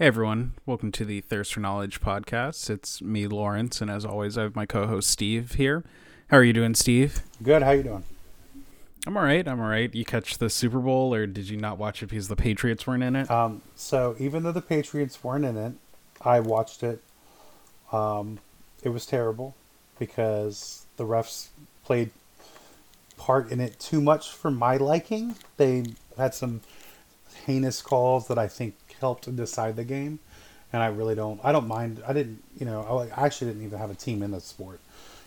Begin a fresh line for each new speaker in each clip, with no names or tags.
Hey everyone, welcome to the Thirst for Knowledge podcast. It's me, Lawrence, and as always, I have my co-host Steve here. How are you doing, Steve?
Good. How are you doing?
I'm all right. I'm all right. You catch the Super Bowl, or did you not watch it because the Patriots weren't in it?
Um, so even though the Patriots weren't in it, I watched it. Um, it was terrible because the refs played part in it too much for my liking. They had some heinous calls that I think helped decide the game, and I really don't. I don't mind. I didn't. You know, I actually didn't even have a team in the sport.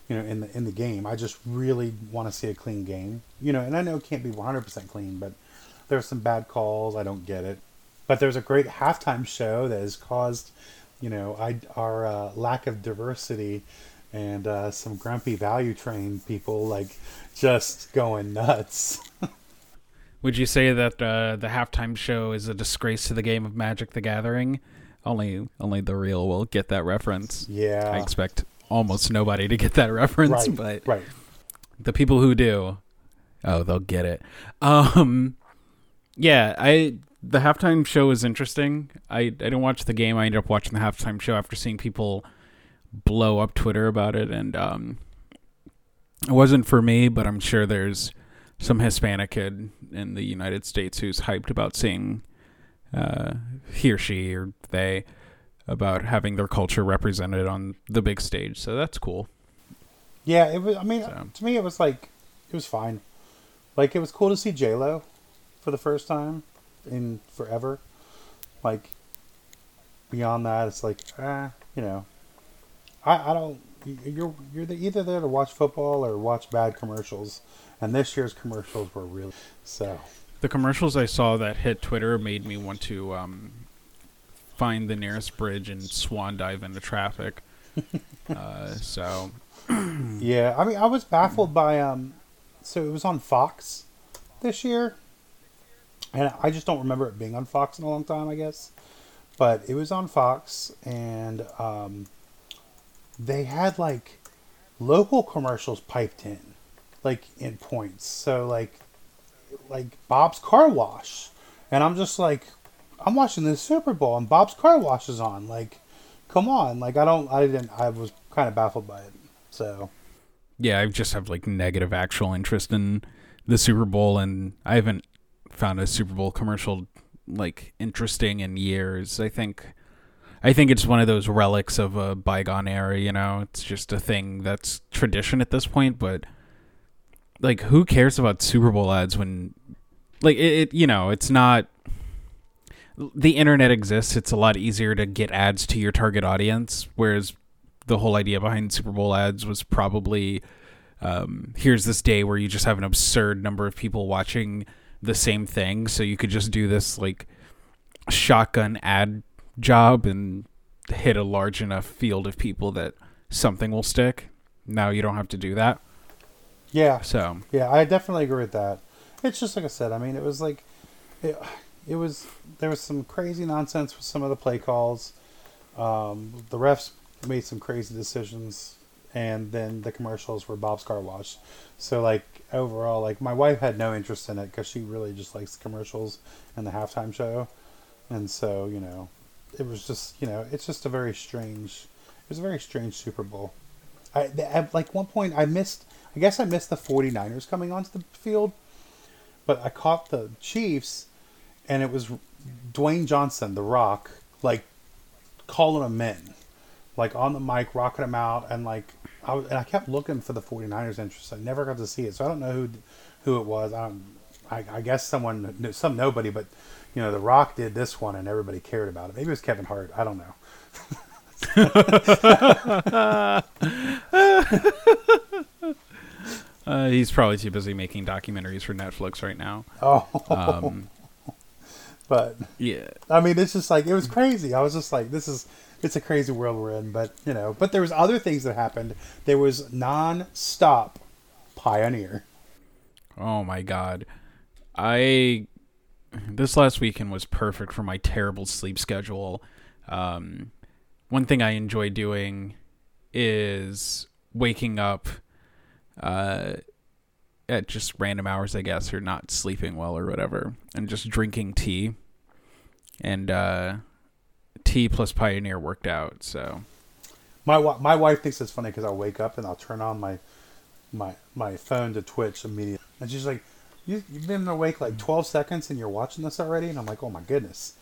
You know, in the in the game, I just really want to see a clean game. You know, and I know it can't be 100% clean, but there's some bad calls. I don't get it. But there's a great halftime show that has caused, you know, I, our uh, lack of diversity and uh, some grumpy value train people like just going nuts.
Would you say that uh, the halftime show is a disgrace to the game of Magic: The Gathering? Only, only the real will get that reference.
Yeah,
I expect almost nobody to get that reference,
right,
but
right.
the people who do, oh, they'll get it. Um, yeah, I the halftime show is interesting. I I didn't watch the game. I ended up watching the halftime show after seeing people blow up Twitter about it, and um, it wasn't for me. But I'm sure there's some Hispanic kid in the United States who's hyped about seeing uh, he or she or they about having their culture represented on the big stage. So that's cool.
Yeah, it was. I mean,
So-
to me, it was like it was fine. Like it was cool to see J Lo for the first time in forever. Like beyond that, it's like ah, you know, I I don't. You're you're the, either there to watch football or watch bad commercials, and this year's commercials were really so.
The commercials I saw that hit Twitter made me want to um, find the nearest bridge and swan dive into traffic. uh, so
Yeah, I mean, I was baffled by um, so it was on Fox this year, and I just don't remember it being on Fox in a long time. I guess, but it was on Fox, and um, they had like local commercials piped in, like in points. So like, like Bob's Car Wash, and I'm just like, I'm watching the Super Bowl, and Bob's Car Wash is on. Like, come on, like I don't, I didn't, I was kind of baffled by it. So.
yeah, I just have like negative actual interest in the Super Bowl, and I haven't found a Super Bowl commercial like interesting in years. I think. I think it's one of those relics of a bygone era, you know. It's just a thing that's tradition at this point, but like who cares about Super Bowl ads when like it, it you know, it's not the internet exists. It's a lot easier to get ads to your target audience whereas the whole idea behind Super Bowl ads was probably um, here's this day where you just have an absurd number of people watching the same thing so you could just do this like shotgun ad job and hit a large enough field of people that something will stick. Now you don't have to do that.
Yeah,
So,
yeah, I definitely agree with that. It's just like I said. I mean, it was like, it, it was there was some crazy nonsense with some of the play calls. Um, the refs made some crazy decisions, and then the commercials were Bob's Car Wash. So like overall, like my wife had no interest in it because she really just likes commercials and the halftime show, and so you know, it was just you know, it's just a very strange. It was a very strange Super Bowl. I at like one point I missed. I guess I missed the 49ers coming onto the field, but I caught the Chiefs, and it was Dwayne Johnson, The Rock, like calling them in, like on the mic, rocking them out, and like I and I kept looking for the 49ers interest. I never got to see it, so I don't know who who it was. I. I, I guess someone, knew- some nobody, but you know, The Rock did this one, and everybody cared about it. Maybe it was Kevin Hart. I don't know.
uh, he's probably too busy making documentaries for Netflix right now.
Oh,
Um,
but
yeah.
I mean, it's just like it was crazy. I was just like, this is it's a crazy world we're in. But you know, but there was other things that happened. There was non-stop Pioneer.
Oh my god. I this last weekend was perfect for my terrible sleep schedule. Um, one thing I enjoy doing is waking up uh, at just random hours, I guess, or not sleeping well or whatever, and just drinking tea. And uh, tea plus Pioneer worked out. So
My my wife thinks it's funny because I'll wake up and I'll turn on my my my phone to Twitch immediately, and she's like, you, "You've been awake like twelve seconds and you're watching this already?" And I'm like, "Oh my goodness!"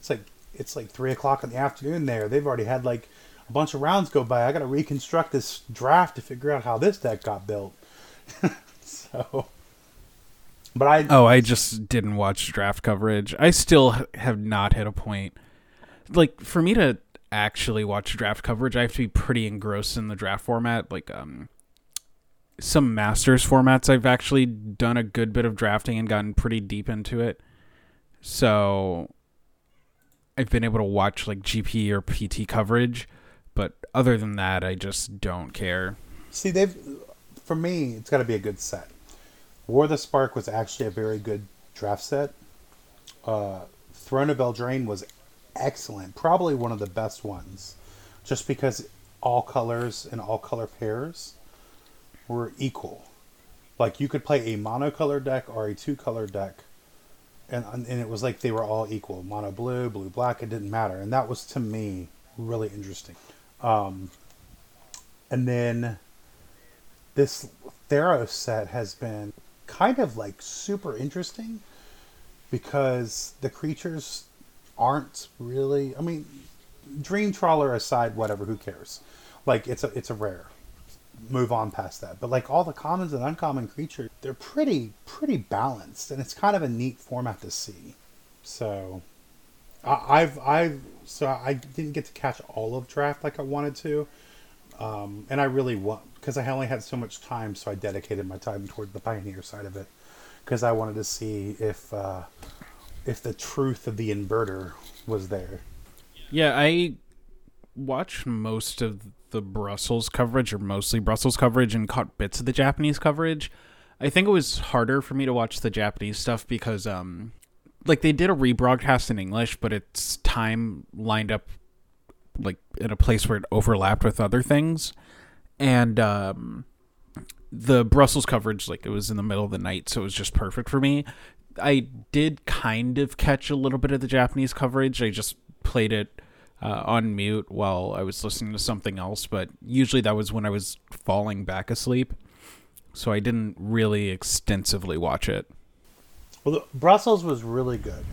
It's like it's like three o'clock in the afternoon there. They've already had like a bunch of rounds go by. I got to reconstruct this draft to figure out how this deck got built. so, but I
Oh, I just didn't watch draft coverage. I still have not hit a point. Like for me to actually watch draft coverage, I have to be pretty engrossed in the draft format. Like um some masters formats I've actually done a good bit of drafting and gotten pretty deep into it. So I've been able to watch like GP or PT coverage, but other than that, I just don't care.
See, they've for me, it's got to be a good set. War of the Spark was actually a very good draft set. Uh, Throne of Eldraine was excellent, probably one of the best ones, just because all colors and all color pairs were equal. Like you could play a monocolor deck or a two color deck, and and it was like they were all equal. Mono blue, blue black, it didn't matter, and that was to me really interesting. Um, and then this Theros set has been kind of like super interesting because the creatures aren't really. I mean, Dream Trawler aside, whatever, who cares? Like it's a it's a rare. Move on past that. But like all the commons and uncommon creatures, they're pretty pretty balanced, and it's kind of a neat format to see. So, I, I've I've so I didn't get to catch all of draft like I wanted to, um, and I really want because I only had so much time, so I dedicated my time toward the pioneer side of it because I wanted to see if uh, if the truth of the inverter was there.
Yeah, I watched most of the Brussels coverage, or mostly Brussels coverage, and caught bits of the Japanese coverage. I think it was harder for me to watch the Japanese stuff because, um, like they did a rebroadcast in English, but its time lined up like in a place where it overlapped with other things, and um, the Brussels coverage, like it was in the middle of the night, so it was just perfect for me. I did kind of catch a little bit of the Japanese coverage. I just played it uh, on mute while I was listening to something else, but usually that was when I was falling back asleep. So I didn't really extensively watch it.
Well, Brussels was really good.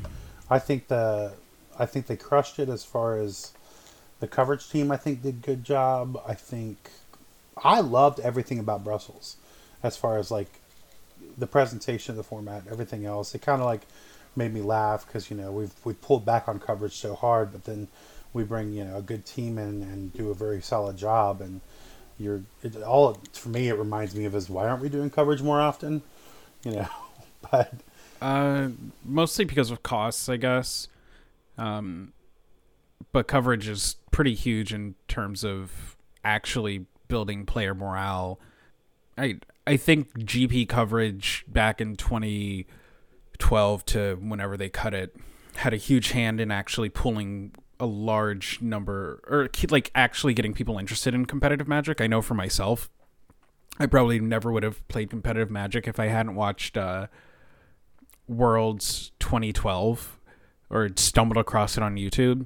I think the I think they crushed it as far as the coverage team. I think did good job. I think I loved everything about Brussels, as far as like the presentation of the format, everything else. It kind of like made me laugh because you know we've we pulled back on coverage so hard, but then we bring you know a good team in and do a very solid job and you're it, all for me it reminds me of is why aren't we doing coverage more often you know but
Uh, mostly because of costs, I guess. Um, but coverage is pretty huge in terms of actually building player morale. I I think GP coverage back in 2012 to whenever they cut it had a huge hand in actually pulling a large number or like actually getting people interested in competitive magic. I know for myself, I probably never would have played competitive magic if I hadn't watched uh, Worlds 2012 or stumbled across it on YouTube.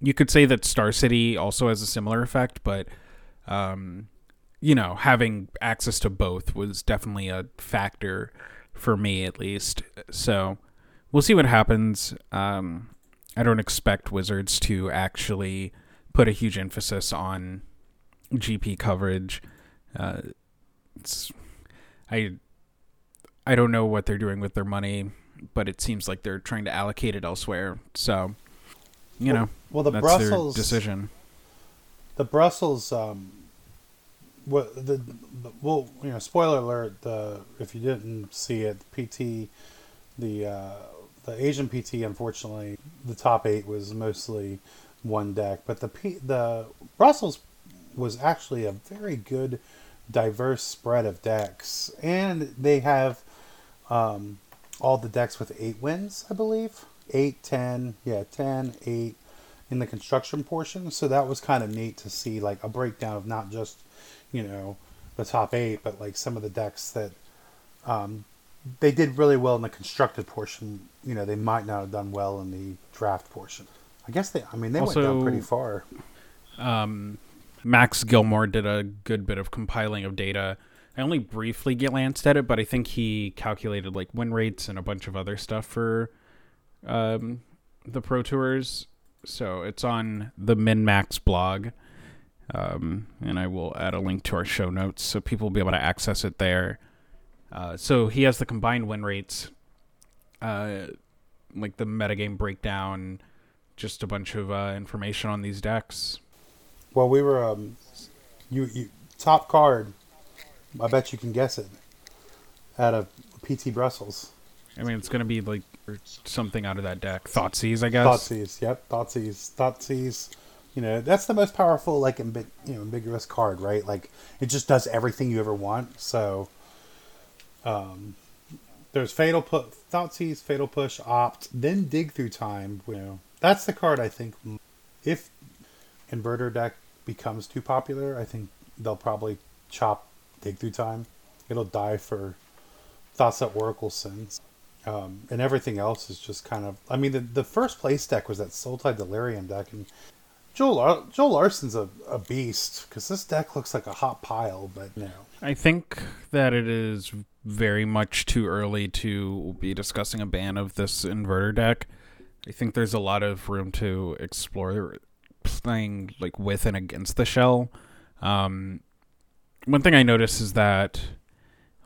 You could say that Star City also has a similar effect, but um, you know, having access to both was definitely a factor for me at least. So we'll see what happens. Um, I don't expect Wizards to actually put a huge emphasis on GP coverage. Uh, it's I I don't know what they're doing with their money, but it seems like they're trying to allocate it elsewhere. So, you know,
well the brussels
decision.
the brussels um what the, well you know spoiler alert the if you didn't see it pt the uh the asian pt unfortunately the top eight was mostly one deck. But the P, the brussels was actually a very good diverse spread of decks. And they have um all the decks with eight wins i believe. Eight ten yeah ten eight in the construction portion. So that was kind of neat to see like a breakdown of not just, you know, the top eight, but like some of the decks that um, they did really well in the constructed portion. You know, they might not have done well in the draft portion. I guess they. I mean, they went down pretty far.
um, Max Gilmore did a good bit of compiling of data. I only briefly glanced at it, but I think he calculated like win rates and a bunch of other stuff for um, the Pro Tours. So it's on the MinMax blog. Um, and I will add a link to our show notes so people will be able to access it there. Uh, so he has the combined win rates, uh, like the metagame breakdown, just a bunch of uh, information on these decks.
Well, we were um, you you top card. I bet you can guess it. Out of PT Brussels,
I mean, it's gonna be like something out of that deck. Thoughtseize, I guess.
Thoughtseize. Yep, Thoughtseize. Thoughtseize. You know that's the most powerful, like you know, ambiguous card, right? Like it just does everything you ever want. So, um, there's fatal push, Thoughtseize, fatal push, opt, then dig through time. You know that's the card I think if inverter deck becomes too popular, I think they'll probably chop dig through time. It'll die for thoughts that Oracle sends. Um, and everything else is just kind of. I mean, the, the first place deck was that Sultai Delirium deck, and Joel Joel Larsson's a, a beast because this deck looks like a hot pile, but know,
I think that it is very much too early to be discussing a ban of this inverter deck. I think there's a lot of room to explore playing like with and against the shell. Um, one thing I noticed is that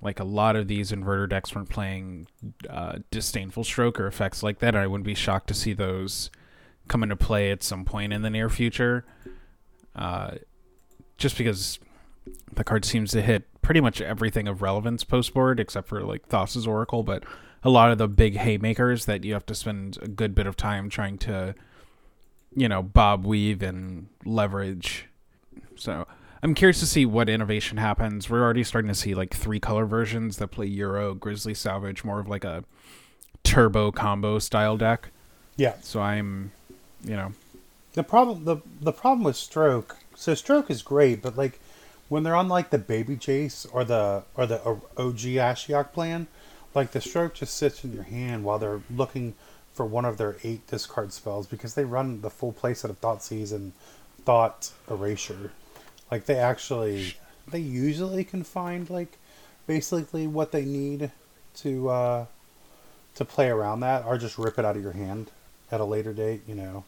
like a lot of these inverter decks weren't playing uh, disdainful stroke or effects like that. I wouldn't be shocked to see those come into play at some point in the near future. Uh, just because the card seems to hit pretty much everything of relevance post board except for like Thassa's Oracle, but a lot of the big haymakers that you have to spend a good bit of time trying to, you know, bob weave and leverage. So I'm curious to see what innovation happens. We're already starting to see like three color versions that play Uro, Grisly Salvage, more of like a turbo combo style deck.
yeah.
So I'm, you know,
The problem the the problem with Stroke. So Stroke is great, but like when they're on like the Baby Jace or the or the OG Ashiok plan, like the Stroke just sits in your hand while they're looking for one of their eight discard spells because they run the full playset of Thoughtseize and Thought Erasure. Like they actually they usually can find like basically what they need to uh to play around that or just rip it out of your hand at a later date, you know.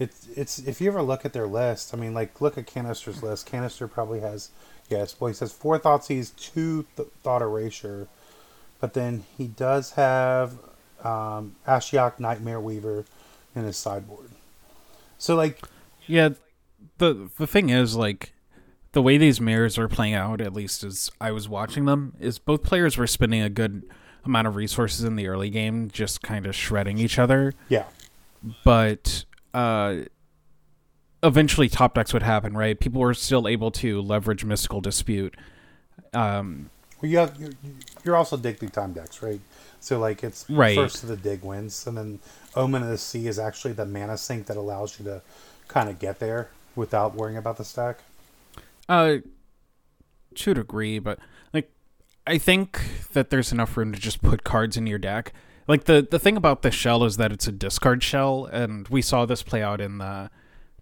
It's it's if you ever look at their list, I mean, like look at Kanister's list. Kanister probably has yes, well he says four Thoughtseize, two th- Thought Erasure, but then he does have um, Ashiok Nightmare Weaver in his sideboard. So like
Yeah, the the thing is like the way these mirrors are playing out, at least as I was watching them, is both players were spending a good amount of resources in the early game, just kind of shredding each other.
yeah,
But uh, eventually, top decks would happen, right? People were still able to leverage mystical dispute. Um,
well you have you're, you're also dig through time decks, right? So like it's
Right.
first to the dig wins, and then Omen of the Sea is actually the mana sink that allows you to kind of get there without worrying about the stack.
Uh, to a degree, but like, I think that there's enough room to just put cards in your deck. Like the the thing about the shell is that it's a discard shell, and we saw this play out in the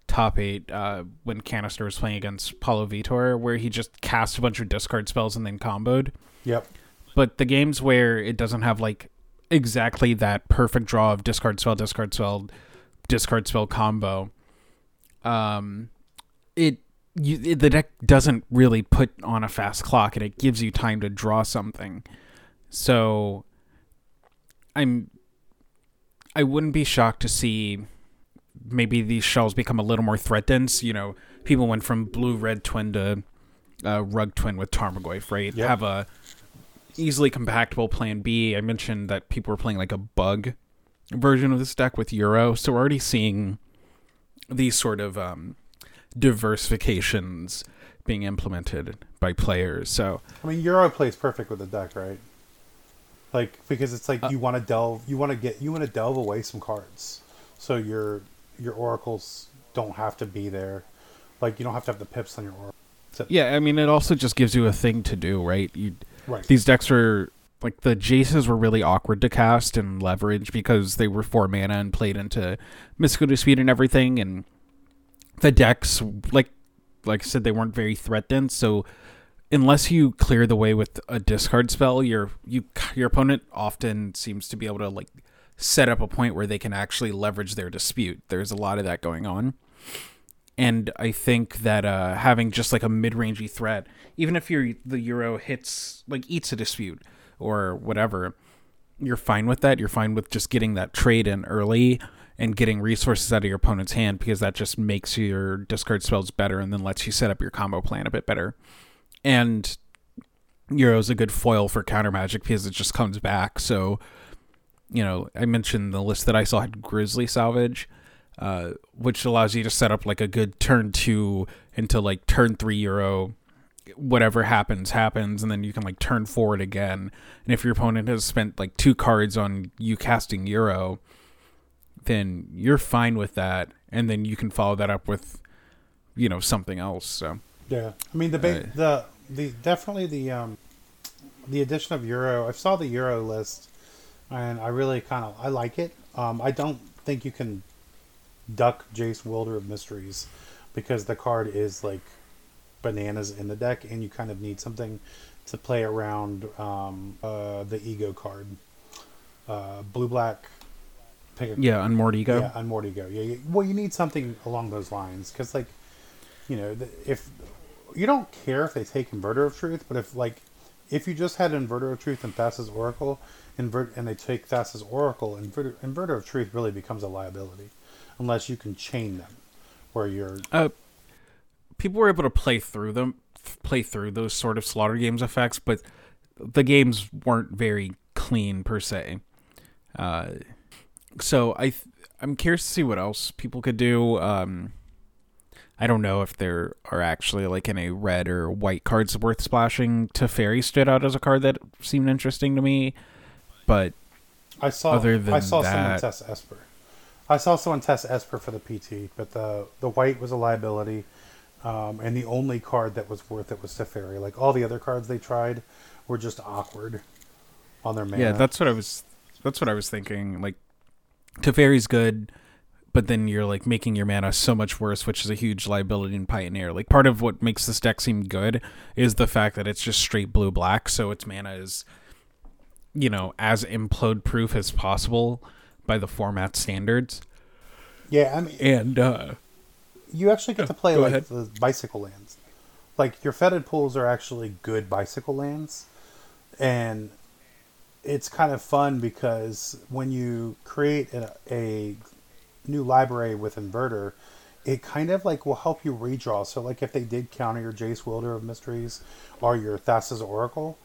top eight uh, when Kanister was playing against Paulo Vitor, where he just cast a bunch of discard spells and then comboed.
Yep.
But the games where it doesn't have like exactly that perfect draw of discard spell, discard spell, discard spell combo, um, it you it, the deck doesn't really put on a fast clock, and it gives you time to draw something. So, I'm I wouldn't be shocked to see maybe these shells become a little more threat dense. You know, people went from blue red twin to uh, rug twin with Tarmogoyf, right?
Yep.
Have a easily compactable plan B. I mentioned that people were playing like a bug version of this deck with Uro, so we're already seeing these sort of um, diversifications being implemented by players. So
I mean, Uro plays perfect with the deck, right? Like because it's
Uh,
like you want to delve, you want to get, you want to delve away some cards. So you're your oracles don't have to be there. Like you don't have to have the pips on your oracle. So-
Yeah, I mean, it also just gives you a thing to do, right? You
Right.
these decks are like the Jaces were really awkward to cast and leverage because they were four mana and played into Mystical Dispute and everything, and the decks like like I said they weren't very threat dense. So unless you clear the way with a discard spell, your you your opponent often seems to be able to like set up a point where they can actually leverage their dispute. There's a lot of that going on. And I think that uh, having just like a mid-rangey threat, even if your the Uro hits like eats a dispute or whatever, you're fine with that. You're fine with just getting that trade in early and getting resources out of your opponent's hand because that just makes your discard spells better and then lets you set up your combo plan a bit better. And Uro's a good foil for counter magic because it just comes back. So, you know, I mentioned the list that I saw had Grisly Salvage, uh, which allows you to set up like a good turn two into like turn three Uro. Whatever happens, happens, and then you can like turn forward again. And if your opponent has spent like two cards on you casting Uro, then you're fine with that, and then you can follow that up with, you know, something else. So
Yeah, I mean the ba-
Uh,
the the definitely the um the addition of Uro. I saw the Uro list, and I really kind of I like it. Um, I don't think you can duck Jace Wielder of Mysteries because the card is like bananas in the deck, and you kind of need something to play around um, uh, the ego card. Uh, blue black. Pick a
yeah, on Mortigo.
yeah, on Mortigo. Yeah, yeah. Well, you need something along those lines because, like, you know, if you don't care if they take Inverter of Truth, but if like if you just had Inverter of Truth and Thassa's Oracle, invert and they take Thassa's Oracle, Inverter, Inverter of Truth really becomes a liability unless you can chain them, where you're
uh, people were able to play through them, play through those sort of slaughter games effects, but the games weren't very clean per se. Uh, so I, th- I'm curious to see what else people could do. Um, I don't know if there are actually like any red or white cards worth splashing. Teferi stood out as a card that seemed interesting to me, but
I saw
Other than
I saw someone test Esper. I saw someone test Esper for the PT, but the the white was a liability, um, and the only card that was worth it was Teferi. Like all the other cards they tried were just awkward on their mana.
Yeah, that's what I was. That's what I was thinking. Like, Teferi's good, but then you're like making your mana so much worse, which is a huge liability in Pioneer. Like, part of what makes this deck seem good is the fact that it's just straight blue black, so its mana is, you know, as implode proof as possible by the format standards.
yeah. I mean,
And uh,
you actually get to play
go
like
ahead.
the bicycle lands. Like your fetid pools are actually good bicycle lands, and it's kind of fun because when you create a, a new library with inverter, it kind of like will help you redraw. So like if they did counter your Jace Wielder of Mysteries or your Thassa's Oracle,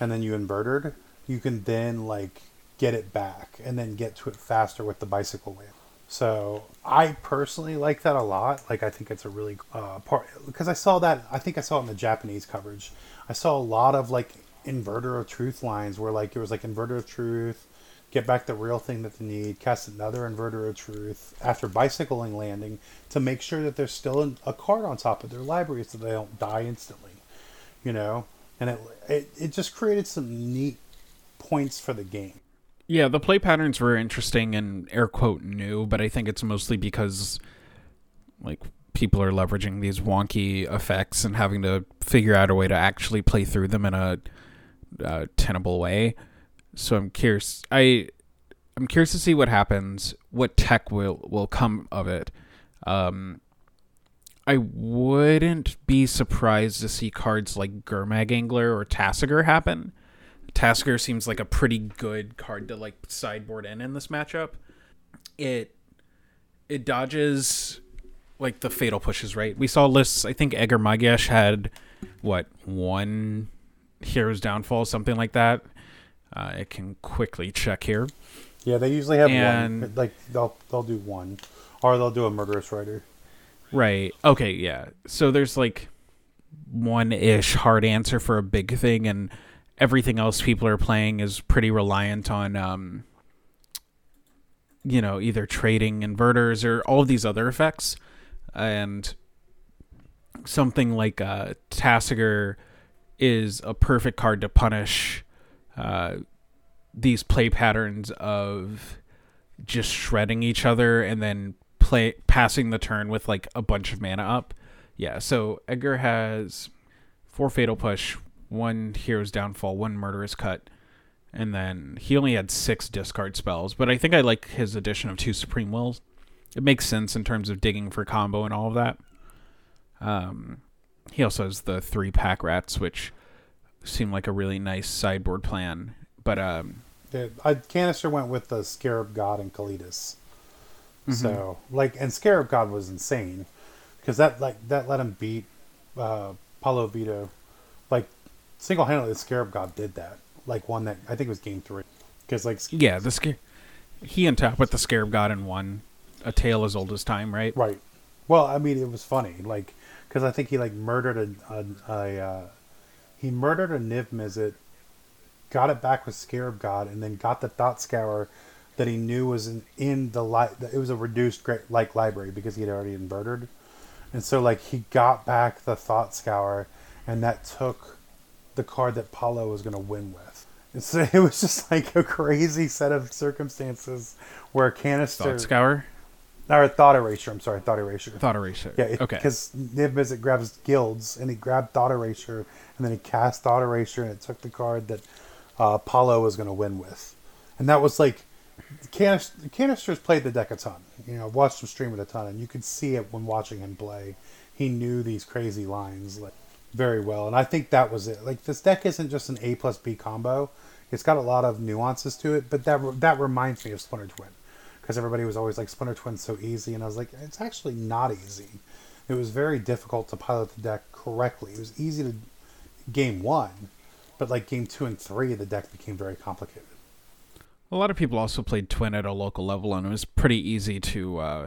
and then you inverted, you can then like get it back and then get to it faster with the bicycle land. So I personally like that a lot. Like I think it's a really uh, part because I saw that. I think I saw it in the Japanese coverage. I saw a lot of like inverter of truth lines where like it was like inverter of truth, get back the real thing that they need, cast another inverter of truth after bicycling landing to make sure that there's still a card on top of their library so they don't die instantly. You know, and it it, it just created some neat points for the game.
yeah, the play patterns were interesting and air quote new, but I think it's mostly because like people are leveraging these wonky effects and having to figure out a way to actually play through them in a uh, tenable way. So I'm curious. I I'm curious to see what happens. What tech will will come of it. Um, I wouldn't be surprised to see cards like Gurmag Angler or Tasigur happen. Tasigur seems like a pretty good card to like sideboard in in this matchup. It it dodges like the fatal pushes, right? We saw lists. I think Edgar Magalhaes had what one hero's downfall, something like that. Uh, I can quickly check here.
Yeah, they usually have
And-
one. Like they'll they'll do one, or they'll do a murderous rider.
Right. Okay. Yeah. So there's like one ish hard answer for a big thing, and everything else people are playing is pretty reliant on um you know, either trading inverters or all of these other effects. And something like uh, Tasigur is a perfect card to punish uh, these play patterns of just shredding each other and then play passing the turn with like a bunch of mana up. Yeah, so Edgar has four fatal push, one hero's downfall, one murderous cut, and then he only had six discard spells. But I think I like his addition of two supreme wills. It makes sense in terms of digging for combo and all of that. Um, he also has the three pack rats, which seem like a really nice sideboard plan. But um,
I, Kanister went with the Scarab God and Kalitas. So like, and Scarab God was insane because that like that let him beat uh, Paulo Vitor. Like single handedly, the Scarab God did that. Like one that I think it was game three because like
yeah, the scare he and top with the Scarab God and won a tale as old as time, right?
Right. Well, I mean, it was funny, like, because I think he like murdered a, a, a uh, he murdered a Niv Mizzet, got it back with Scarab God, and then got the Thought Scour that he knew was in, in the light. It was a reduced great like library because he had already inverted, and so like he got back the Thought Scour, and that took the card that Paulo was going to win with. And so it was just like a crazy set of circumstances where a canister
Thought Scour,
or thought erasure. I'm sorry, thought erasure.
Thought Eraser.
Yeah,
okay.
Because Niv Mizzet grabs guilds and he grabbed Thought Erasure and then he cast Thought Erasure and it took the card that uh, Paulo was going to win with. And that was like, Canist- Kanisters played the deck a ton. You know, I've watched him stream it a ton and you could see it when watching him play. He knew these crazy lines like very well. And I think that was it. Like, this deck isn't just an A plus B combo, it's got a lot of nuances to it, but that, that reminds me of Splinter Twin because everybody was always like Splinter Twin's so easy, and I was like, it's actually not easy. It was very difficult to pilot the deck correctly. It was easy to game one, but like game two and three, the deck became very complicated.
A lot of people also played Twin at a local level, and it was pretty easy to uh,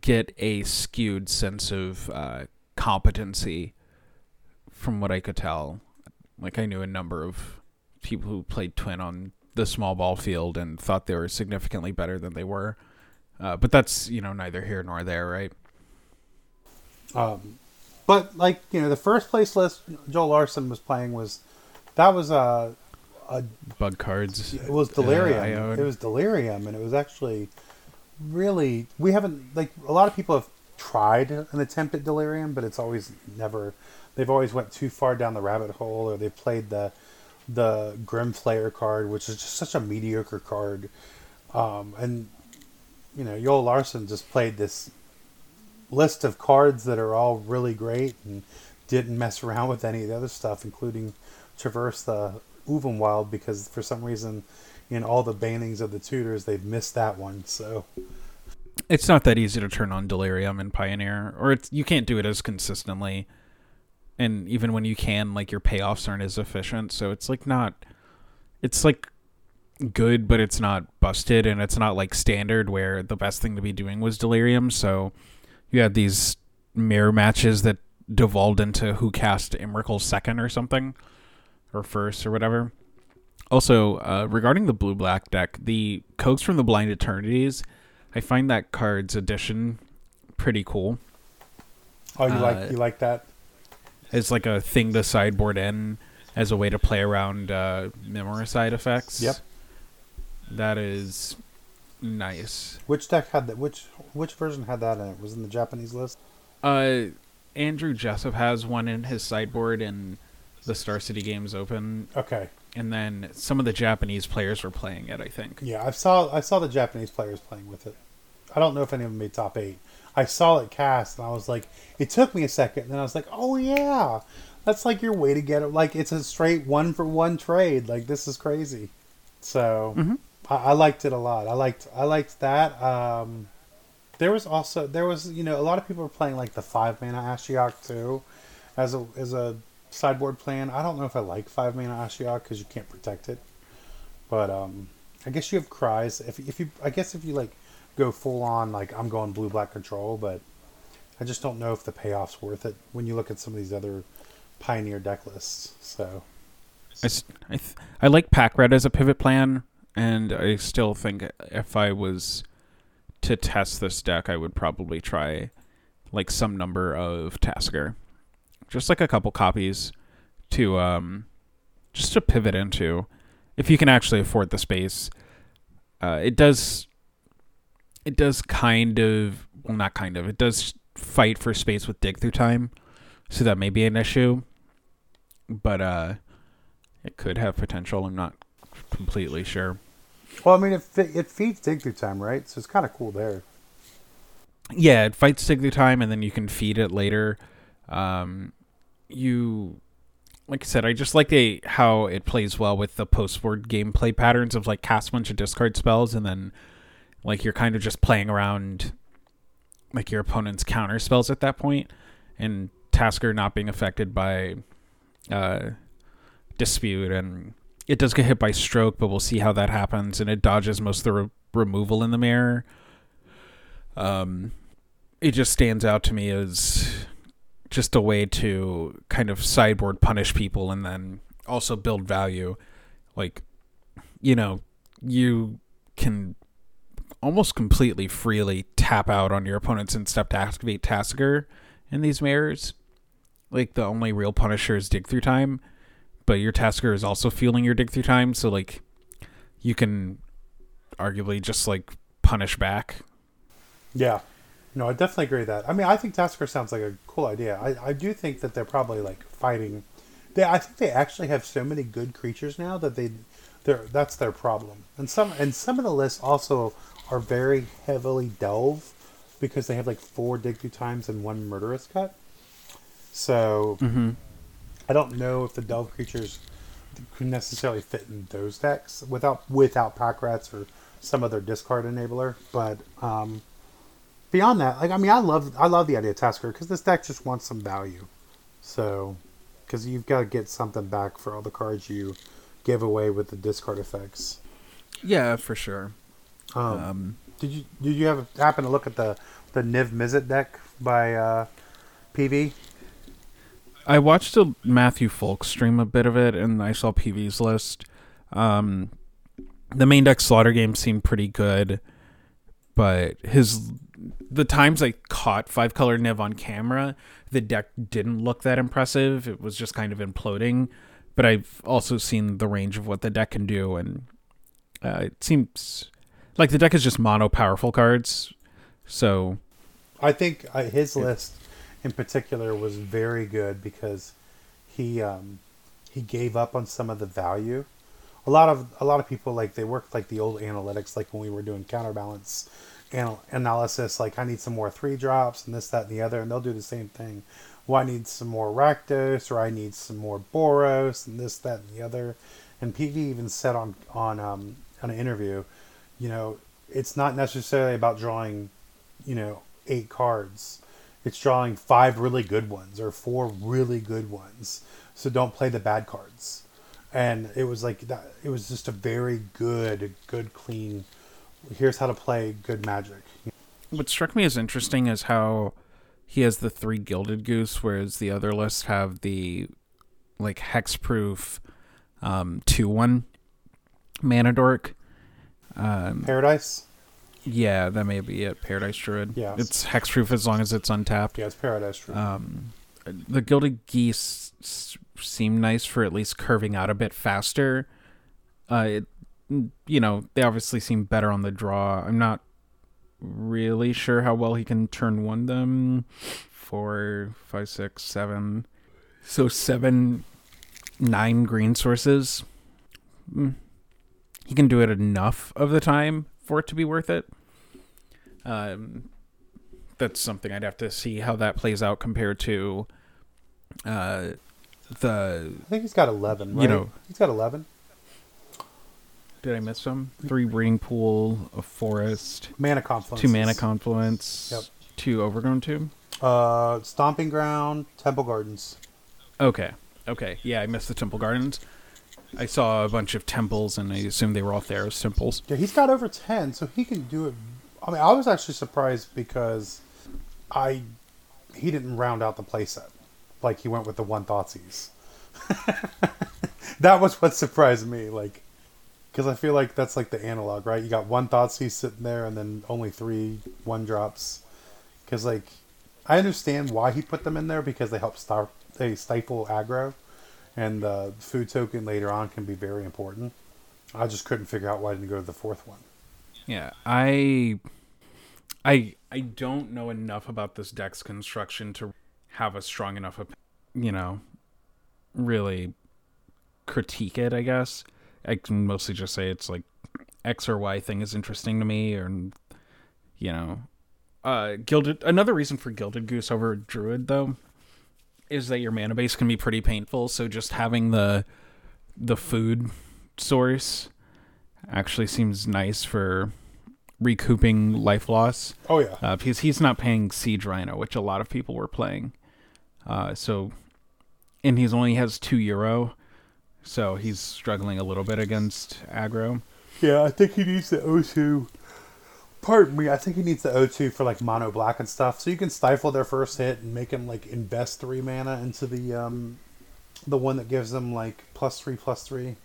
get a skewed sense of uh, competency from what I could tell. Like, I knew a number of people who played Twin on the small ball field and thought they were significantly better than they were. Uh, but that's, you know, neither here nor there, right?
Um, but like you know, the first place list Joel Larsson was playing was that was a, a
Bug cards.
it was
uh,
delirium.
owned.
it was delirium, and it was actually really we haven't like a lot of people have tried an attempt at delirium, but it's always never. They've always went too far down the rabbit hole, or they played the the Grim Flayer card, which is just such a mediocre card. Um, and you know, Joel Larsson just played this list of cards that are all really great and didn't mess around with any of the other stuff, including traverse the Ulvenwald because for some reason in all the bannings of the tutors they've missed that one. So
it's not that easy to turn on delirium in pioneer or you can't do it as consistently and even when you can like your payoffs aren't as efficient so it's like not it's like good but it's not busted and it's not like standard where the best thing to be doing was delirium so you had these mirror matches that devolved into who cast Emrakul second or something or first or whatever also uh, regarding the blue black deck the coax from the blind eternities I find that card's addition pretty cool.
Oh you
Uh,
like you like that?
It's like a thing to sideboard in as a way to play around uh, Memoricide effects.
Yep.
That is nice.
Which deck had that which which version had that in it? Was it in the Japanese list?
Uh, Andrew Jessup has one in his sideboard in the Star City Games Open,
Okay.
and then some of the Japanese players were playing it. I think.
Yeah, I saw I saw the Japanese players playing with it. I don't know if any of them made top eight. I saw it cast and I was like, it took me a second, and then I was like, oh yeah, that's like your way to get it. Like it's a straight one for one trade. Like this is crazy. So
Mhm.
I, I liked it a lot. I liked I liked that. Um, there was also there was you know a lot of people were playing like the five mana Ashiok too, as a as a sideboard plan. I don't know if I like five mana Ashiok because you can't protect it, but um, I guess you have cries. If if you I guess if you like go full on like I'm going blue black control, but I just don't know if the payoff's worth it when you look at some of these other pioneer deck lists. So
I, I, th- I like pack red as a pivot plan. and I still think if I was to test this deck, I would probably try like some number of Tasigur, just like a couple copies to um, just to pivot into, if you can actually afford the space. Uh, it does. It does kind of well, not kind of. It does fight for space with dig through time, so that may be an issue. But uh, it could have potential. I'm not completely sure.
Well, I mean, it it feeds dig through time, right? So it's kind of cool there.
Yeah, it fights dig through time, and then you can feed it later. Um, you, like I said, I just like the how it plays well with the post board gameplay patterns of like cast a bunch of discard spells, and then like you're kind of just playing around like your opponent's counter spells at that point, and Tasigur not being affected by uh, dispute, and it does get hit by stroke, but we'll see how that happens, and it dodges most of the re- removal in the mirror. Um, it just stands out to me as just a way to kind of sideboard punish people and then also build value. Like, you know, you can almost completely freely tap out on your opponent's instep to activate Tasigur in these mirrors. Like the only real punisher is dig through time, but your Tasigur is also fueling your dig through time, so like you can arguably just like punish back.
Yeah. No, I definitely agree with that. I mean, I think Tasigur sounds like a cool idea. I, I do think that they're probably like fighting. They, I think they actually have so many good creatures now that they, they're that's their problem. And some and some of the lists also are very heavily delve because they have like four dig through times and one murderous cut. So
Mm-hmm.
I don't know if the delve creatures could necessarily fit in those decks without without pack rats or some other discard enabler. But um, beyond that, like I mean, I love I love the idea of Tasigur because this deck just wants some value. So because you've got to get something back for all the cards you give away with the discard effects.
Yeah, for sure.
Um,
Um,
did you did you have happen to look at the the Niv Mizzet deck by uh, PV?
I watched a Matthew Folk stream a bit of it, and I saw PV's list. Um, the main deck slaughter game seemed pretty good, but his the times I caught five color Niv on camera, the deck didn't look that impressive. It was just kind of imploding. But I've also seen the range of what the deck can do, and uh, it seems like the deck is just mono powerful cards. So
I think uh, his list in particular was very good because he um, he gave up on some of the value. A lot of a lot of people like they work like the old analytics, like when we were doing counterbalance anal- analysis. Like I need some more three drops and this, that, and the other, and they'll do the same thing. Well, I need some more Rakdos, or I need some more Boros, and this, that, and the other. And PV even said on on um, on an interview, you know, it's not necessarily about drawing, you know, eight cards. It's drawing five really good ones or four really good ones. So don't play the bad cards. And it was like that. It was just a very good, good, clean. Here's how to play good magic.
what struck me as interesting is how he has the three gilded goose, whereas the other lists have the like hexproof um two one mana dork. Um
Paradise.
yeah, that may be it. Paradise Druid.
Yeah.
It's hexproof as long as it's untapped.
Yeah, it's Paradise. True.
Um the gilded geese s- seem nice for at least curving out a bit faster. Uh it, you know, they obviously seem better on the draw. I'm not really sure how well he can turn one them. Four, five, six, seven. So seven, nine green sources. Mm. He can do it enough of the time for it to be worth it. Um, that's something I'd have to see how that plays out compared to uh, the.
I think he's got eleven. Right?
you know-
he's got eleven.
Did I miss some? Three breeding pool, a forest,
Mana confluence.
two mana confluence,
Yep.
two overgrown tomb.
Uh, Stomping Ground, Temple Gardens.
Okay. Okay. Yeah, I missed the temple gardens. I saw a bunch of temples, and I assumed they were all Theros temples.
Yeah, he's got over ten, so he can do it. I mean, I was actually surprised because I he didn't round out the playset like he went with the one Thoughtseize. that was what surprised me. Like, Because I feel like that's like the analog, right? You got one Thoughtseize sitting there, and then only three one drops. Because like, I understand why he put them in there because they help stop they stifle aggro, and the food token later on can be very important. I just couldn't figure out why I didn't go to the fourth one.
Yeah, I, I, I don't know enough about this deck's construction to have a strong enough, you know, really critique it. I guess I can mostly just say it's like X or Y thing is interesting to me, or you know, uh, gilded. Another reason for gilded goose over druid though is that your mana base can be pretty painful. So just having the the food source actually seems nice for recouping life loss.
Oh yeah,
uh, because he's not paying Siege Rhino, which a lot of people were playing. Uh, so, and he's only has two Uro, so he's struggling a little bit against aggro.
yeah. I think he needs the O2. Pardon me. I think he needs the O2 for like mono black and stuff, so you can stifle their first hit and make him like invest three mana into the um, the one that gives them like plus three plus three.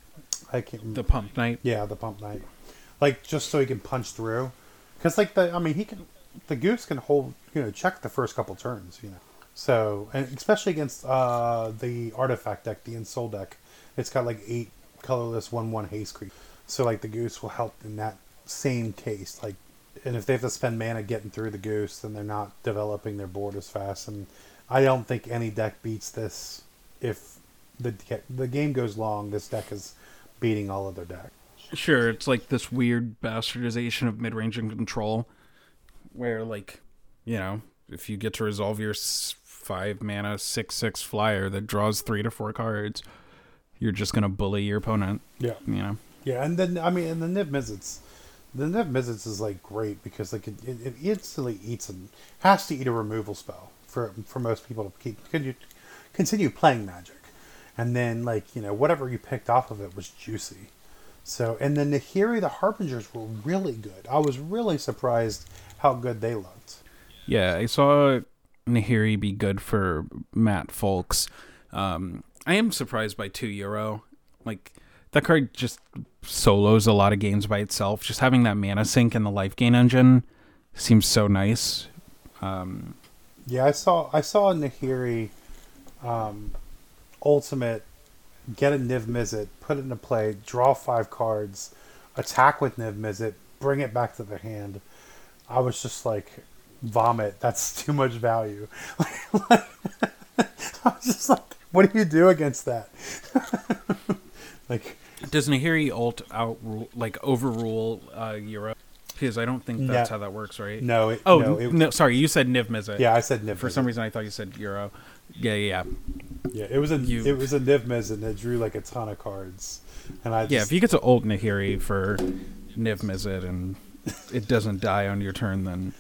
I can't.
The Pump Knight.
Yeah, the pump knight. Like just so he can punch through, because like the I mean he can the goose can hold you know check the first couple turns you know. So and especially against uh the artifact deck, the Ensoul deck, it's got like eight colorless one one haste creep. So like the goose will help in that same case. Like and if they have to spend mana getting through the goose, then they're not developing their board as fast. And I don't think any deck beats this. If the the game goes long, this deck is beating all other decks.
Sure, it's like this weird bastardization of mid range and control, where like, you know, if you get to resolve your five mana six six flyer that draws three to four cards, you're just gonna bully your opponent.
Yeah.
You know.
Yeah, and then I mean, and the Niv Mizzets, the Niv Mizzets is like great because like it, it, instantly eats and has to eat a removal spell for for most people to keep continue continue playing Magic, and then like you know whatever you picked off of it was juicy. So and then Nahiri the Harbingers were really good. I was really surprised how good they looked.
Yeah, I saw Nahiri be good for Matt Folks. Um, I am surprised by two Uro. Like that card just solos a lot of games by itself. Just having that mana sink and the life gain engine seems so nice. Um,
Yeah, I saw I saw Nahiri um, ultimate get a Niv Mizzet, put it into play, draw five cards, attack with Niv Mizzet, bring it back to the hand. I was just like, vomit. That's too much value. I was just like, what do you do against that? like,
does Nahiri ult out like overrule uh, Uro? Because I don't think that's
No.
how that works, right?
no, it,
Oh
no,
no, sorry, you said Niv Mizzet.
yeah, I said Niv.
For some reason, I thought you said Uro. Yeah, yeah, yeah.
yeah, it was a
you-
it was a Niv Mizzet and it drew like a ton of cards, and I just,
Yeah, if you get to ult Nahiri for Niv Mizzet and it doesn't die on your turn, then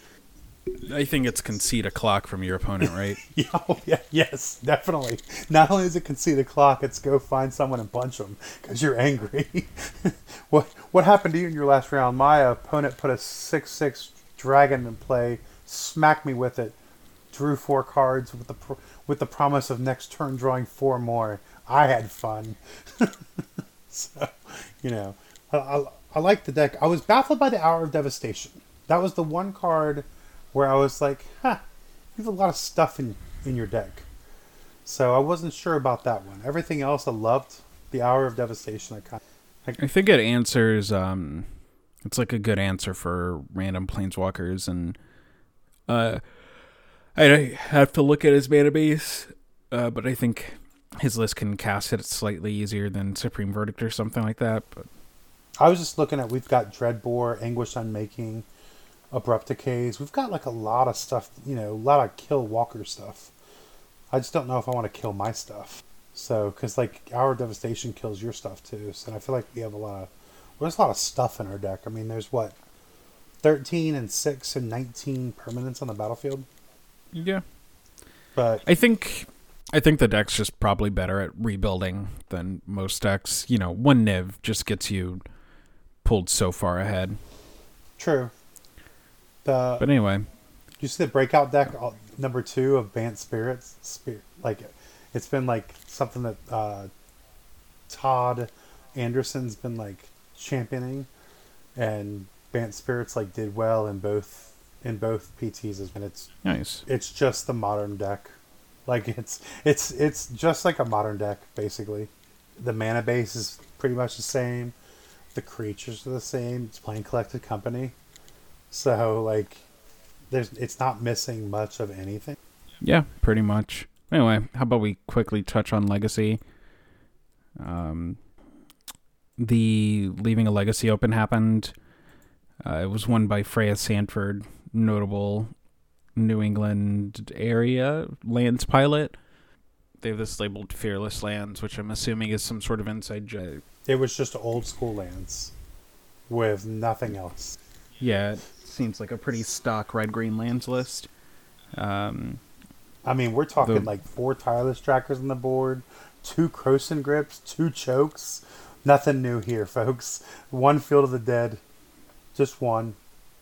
I think it's concede a clock from your opponent, right?
Yeah, oh, yeah, yes, definitely. Not only is it concede a clock, it's go find someone and punch them because you're angry. what what happened to you in your last round? My opponent put a six six dragon in play, smacked me with it, drew four cards with the pr- with the promise of next turn drawing four more. I had fun. so, you know, I, I, I like the deck. I was baffled by the Hour of Devastation. That was the one card where I was like, huh, you have a lot of stuff in, in your deck. So I wasn't sure about that one. Everything else I loved. The Hour of Devastation, I kind of
I think it answers. Um, it's like a good answer for random planeswalkers, and uh, I have to look at his mana base, uh, but I think his list can cast it slightly easier than Supreme Verdict or something like that. But
I was just looking at we've got Dreadbore, Anguish Unmaking, Abrupt Decays. We've got like a lot of stuff, you know, a lot of kill Walker stuff. I just don't know if I want to kill my stuff. So, because like our devastation kills your stuff too, so I feel like we have a lot of well, there's a lot of stuff in our deck. I mean, there's what thirteen and six and nineteen permanents on the battlefield,
yeah,
but
I think I think the deck's just probably better at rebuilding than most decks. You know, one Niv just gets you pulled so far ahead.
true. The
But anyway,
you see the breakout deck uh, number two of Bant Spirits? Spirit, like it's been like something that uh, Todd Anderson's been like championing, and Bant Spirits like did well in both in both PTs, and it's
Nice.
it's just the modern deck. Like it's it's it's just like a modern deck basically. The mana base is pretty much the same. The creatures are the same. It's playing collected company. So like there's it's not missing much of anything.
Yeah, pretty much. Anyway, how about we quickly touch on Legacy? Um, the Leaving a Legacy Open happened. Uh, it was won by Freya Sanford, notable New England area lands pilot. They have this labeled Fearless Lands, which I'm assuming is some sort of inside joke.
It was just old school lands with nothing else.
Yeah, seems like a pretty stock red green lands list. Um,
I mean, we're talking
The-
like four tireless trackers on the board, two Croson grips, two chokes. Nothing new here, folks. One Field of the Dead, just one,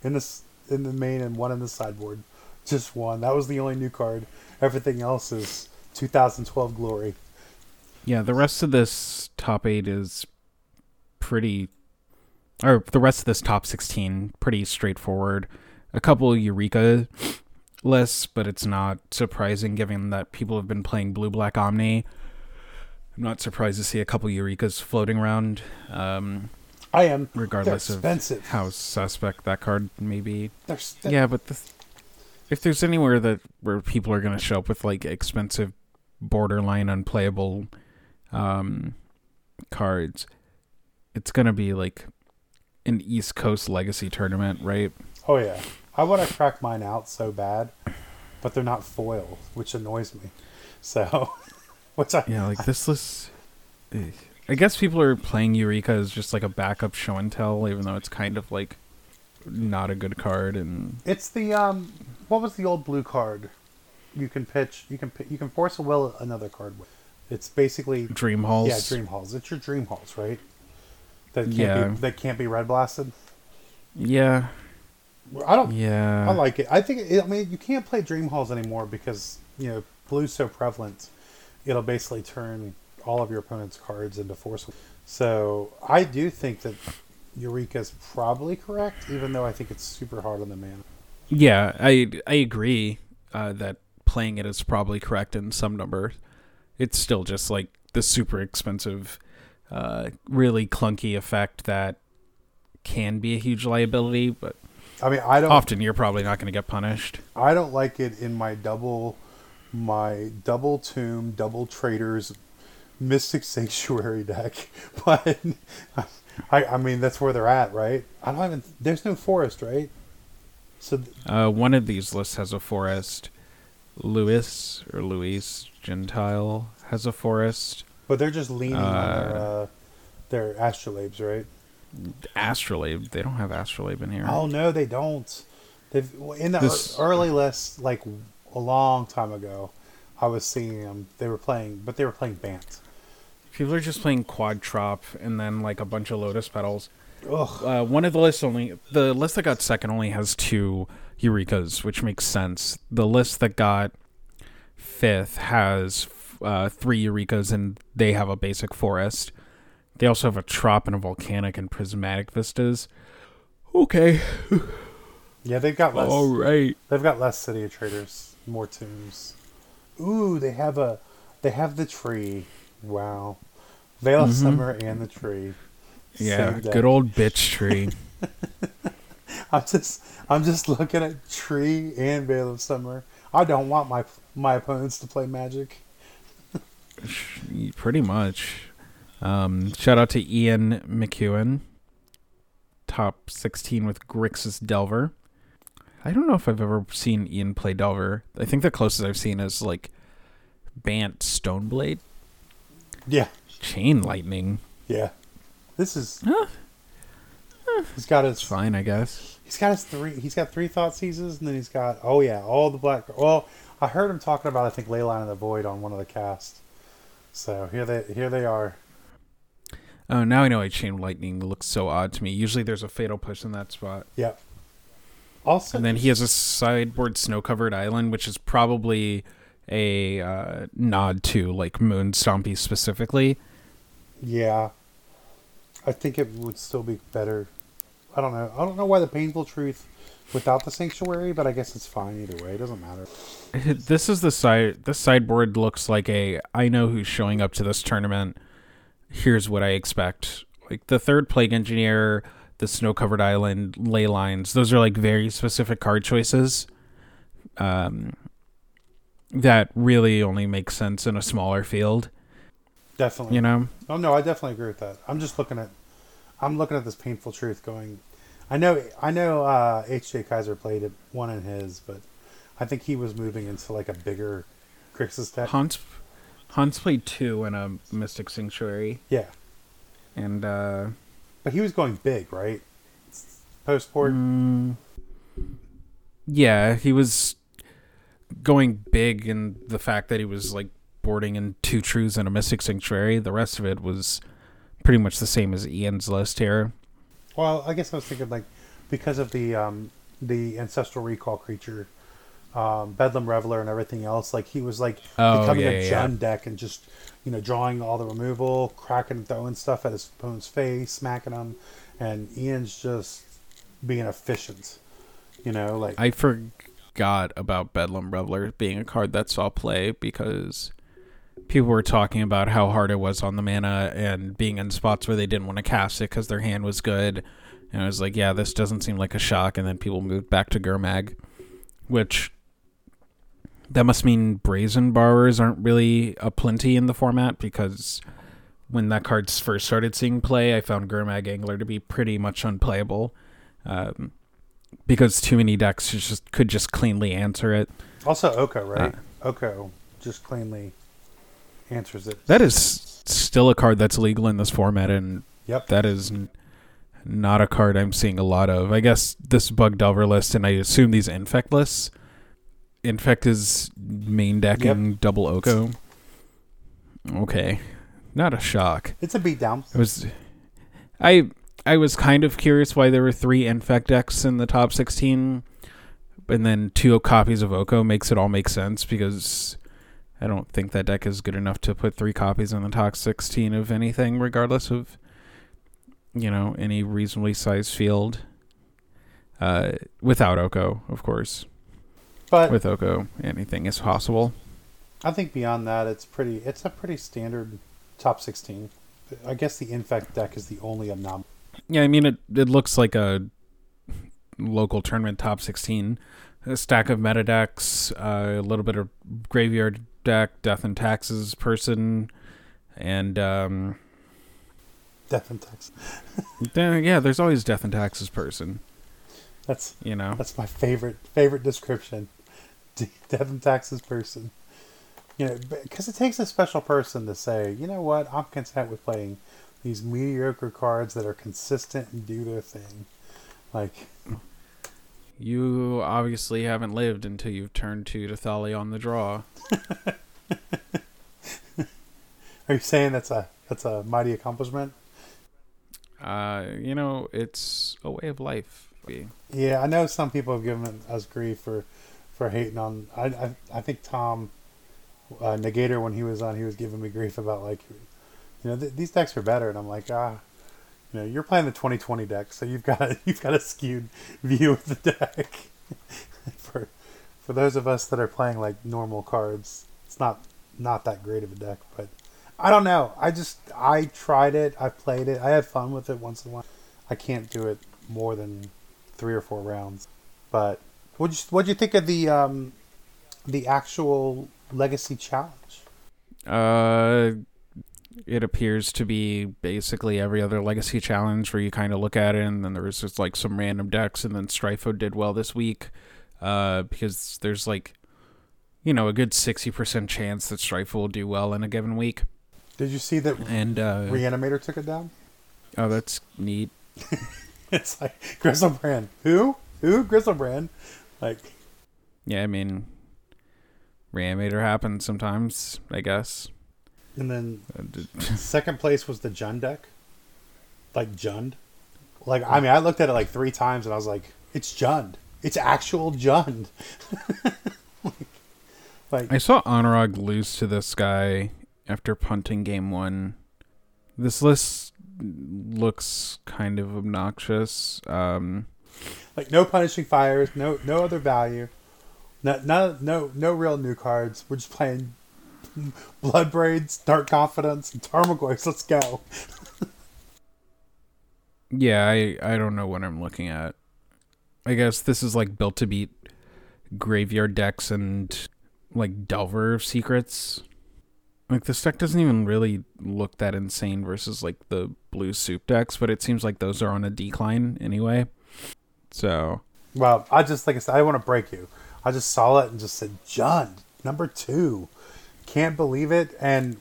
in the in the main and one in the sideboard, just one. That was the only new card. Everything else is 2012 glory.
Yeah, the rest of this top eight is pretty, or the rest of this top 16, pretty straightforward. A couple Eureka lists, but it's not surprising given that people have been playing Blue Black Omni. I'm not surprised to see a couple Eurekas floating around, um,
I am.
regardless of how suspect that card may be.
They're
Yeah, but the, if there's anywhere that where people are going to show up with like expensive, borderline unplayable um, cards, it's going to be like an East Coast Legacy tournament, right?
Oh yeah, I want to crack mine out so bad, but they're not foil, which annoys me. So, which I
Yeah, like this list. eh. I guess people are playing Eureka as just like a backup show and tell, even though it's kind of like not a good card and
It's the um. What was the old blue card? You can pitch. You can you can force a will another card with. It's basically
Dream Halls.
yeah dream halls. It's your dream halls, right? That can't
Yeah.
be that can't be red blasted.
Yeah,
I don't.
yeah.
I like it. I think. It, I mean, you can't play dream halls anymore because you know blue's so prevalent. It'll basically turn all of your opponent's cards into force. So I do think that Eureka is probably correct, even though I think it's super hard on the man.
Yeah, I I agree uh, that playing it is probably correct in some numbers. It's still just like the super expensive, uh, really clunky effect that can be a huge liability, but
I mean, I don't.
often you're probably not going to get punished.
I don't like it in my double, my double tomb, double traitors, mystic sanctuary deck. But I, I mean, that's where they're at, right? I don't even. There's no forest, right? So
Uh, one of these lists has a forest. Louis or Luis Gentile has a forest.
But they're just leaning on their
Uh,
uh, their astrolabes, right?
Astrolabe. They don't have Astrolabe in here.
Oh no, they don't. They've in the
This-
early list, like a long time ago. I was seeing them. They were playing, but they were playing Bant.
People are just playing Quad Trop and then like a bunch of Lotus Petals.
Ugh.
Uh, one of the lists only the list that got second only has two Eurekas, which makes sense. The list that got fifth has uh, three Eurekas and they have a basic forest. They also have a Trop and a Volcanic and Prismatic Vistas. Okay,
Yeah, they've got less.
all right.
They've got less city of traitors, more tombs. Ooh, they have a, they have the tree. Wow, Veil of
Mhm.
Summer and the tree.
Yeah, good old bitch tree.
I'm just, I'm just looking at tree and Veil of Summer. I don't want my my opponents to play Magic.
Pretty much. Um, shout out to Ian McEwen, top 16 with Grixis Delver. I don't know if I've ever seen Ian play Delver. I think the closest I've seen is like Bant Stoneblade,
Yeah,
Chain Lightning.
yeah. This is.
Huh.
He's got his
It's fine, I guess.
He's got his three. He's got three Thoughtseizes, and then he's got oh yeah, all the black. Well, I heard him talking about I think Leyline of the Void on one of the casts. So here they here they are.
Oh, now I know why Chain Lightning looks so odd to me. Usually there's a Fatal Push in that spot.
Yep. Also,
And then he has a sideboard snow covered island, which is probably a uh, nod to like Moon Stompy specifically.
yeah. I think it would still be better. I don't know. I don't know why the painful truth without the sanctuary, but I guess it's fine either way. It doesn't matter.
This is the side. This sideboard looks like a. I know who's showing up to this tournament. Here's what I expect. Like the third plague engineer, the snow covered island, ley lines. Those are like very specific card choices. Um, that really only makes sense in a smaller field.
Definitely.
You know.
Oh no, I definitely agree with that. I'm just looking at, I'm looking at this painful truth. Going, I know, I know. Uh, H.J. Kaiser played it one in his, but I think he was moving into like a bigger Grixis deck.
Hans, Hans played two in a Mystic Sanctuary,
Yeah,
and uh,
but he was going big, right? Post port.
Mm, yeah, he was going big in the fact that he was like boarding in two truths and a mystic sanctuary. The rest of it was pretty much the same as Ian's list here.
Well, I guess I was thinking like because of the um, the ancestral recall creature, um, Bedlam Reveler, and everything else. Like he was like
Oh,
becoming
yeah,
a
yeah,
Jund deck and just you know drawing all the removal, cracking, and throwing stuff at his opponent's face, smacking him, and Ian's just being efficient. You know, like
I forgot about Bedlam Reveler being a card that saw play because people were talking about how hard it was on the mana and being in spots where they didn't want to cast it because their hand was good. And I was like, yeah, this doesn't seem like a shock. And then people moved back to Gurmag, which that must mean brazen borrowers aren't really a plenty in the format because when that card first started seeing play, I found Gurmag Angler to be pretty much unplayable. Um, because too many decks just could just cleanly answer it.
also Oko, right?
Uh,
Oko just cleanly answers it.
That is still a card that's legal in this format, and
Yep.
that is n- not a card I'm seeing a lot of. I guess this bug delver list, and I assume these infect lists. Infect is main decking double Oko. Okay, not a shock.
It's a beatdown.
It was, I I was kind of curious why there were three infect decks in the top sixteen, and then two copies of Oko makes it all make sense because I don't think that deck is good enough to put three copies in the top sixteen of anything, regardless of you know any reasonably sized field. Uh, without Oko, of course.
But
With Oko, anything is possible.
I think beyond that, it's pretty. It's a pretty standard top sixteen. I guess the infect deck is the only anomaly.
Yeah, I mean it. It looks like a local tournament top sixteen. A stack of meta decks, uh, a little bit of graveyard deck, death and taxes person, and um,
Death and
Taxes. yeah, there's always death and taxes person.
That's
You know,
that's my favorite favorite description. Death and Taxes person. You know, because it takes a special person to say, you know what, I'm content with playing these mediocre cards that are consistent and do their thing. Like,
you obviously haven't lived until you've turned two to Thali on the draw.
are you saying that's a that's a mighty accomplishment?
Uh, you know, it's a way of life.
Yeah, I know some people have given us grief for for hating on. I I, I think Tom uh, Negator when he was on, he was giving me grief about like, you know, th- these decks are better, and I'm like, ah, you know, you're playing the 2020 deck, so you've got a, you've got a skewed view of the deck. for for those of us that are playing like normal cards, it's not not that great of a deck, but I don't know. I just I tried it, I played it, I had fun with it once in a while. I can't do it more than three or four rounds. But what what you think of the um the actual legacy challenge?
Uh, it appears to be basically every other legacy challenge where you kind of look at it and then there was just like some random decks and then Strifo did well this week uh, because there's like you know a good 60% chance that Strifo will do well in a given week
Did you see that
and uh,
Reanimator took it down?
oh that's neat
It's like Griselbrand. Who? Who? Griselbrand. Like
yeah I mean Reanimator happens sometimes I guess
and then
Uh,
second place was the Jund deck. Like Jund. Like I mean I looked at it like three times and I was like, it's Jund. It's actual Jund. like
I saw Honorog lose to this guy after punting game one. This list looks kind of obnoxious. Um,
Like no punishing fires, no no other value, no no no, no real new cards. We're just playing Blood Braids, Dark Confidant, and Tarmogoyfs. Let's go.
yeah, I I don't know what I'm looking at. I guess this is like built to beat graveyard decks and like Delver secrets. Like this deck doesn't even really look that insane versus like the blue soup decks, but it seems like those are on a decline anyway. So
Well, I just like I said, I want to break you. I just saw it and just said, John, number two. Can't believe it. And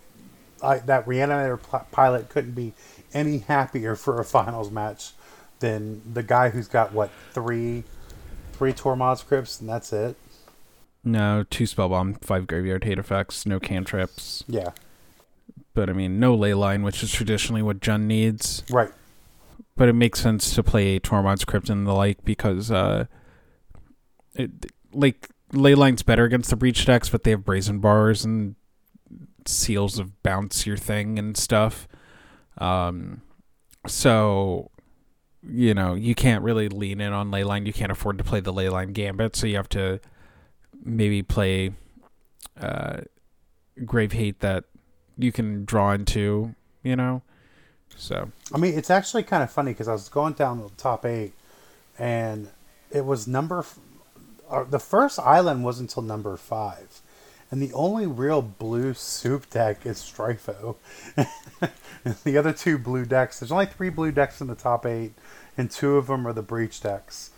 I, that reanimator pl- pilot couldn't be any happier for a finals match than the guy who's got what three, three Tormod's Crypts, and that's it.
no, two spellbomb, five graveyard hate effects, no cantrips.
Yeah,
But I mean no ley line, which is traditionally what Jund needs.
right.
but it makes sense to play Tormod's Crypt and the like because uh it like Leyline's better against the breach decks, but they have brazen bars and seals of bounce your thing and stuff. Um so you know, you can't really lean in on Leyline. You can't afford to play the Leyline Gambit, so you have to maybe play uh Grave Hate that you can draw into, you know. So
I mean, it's actually kind of funny because I was going down the top eight, and it was number. f- Uh, the first island was until number five, and the only real blue soup deck is Strifo. the other two blue decks. There's only three blue decks in the top eight, and two of them are the breach decks.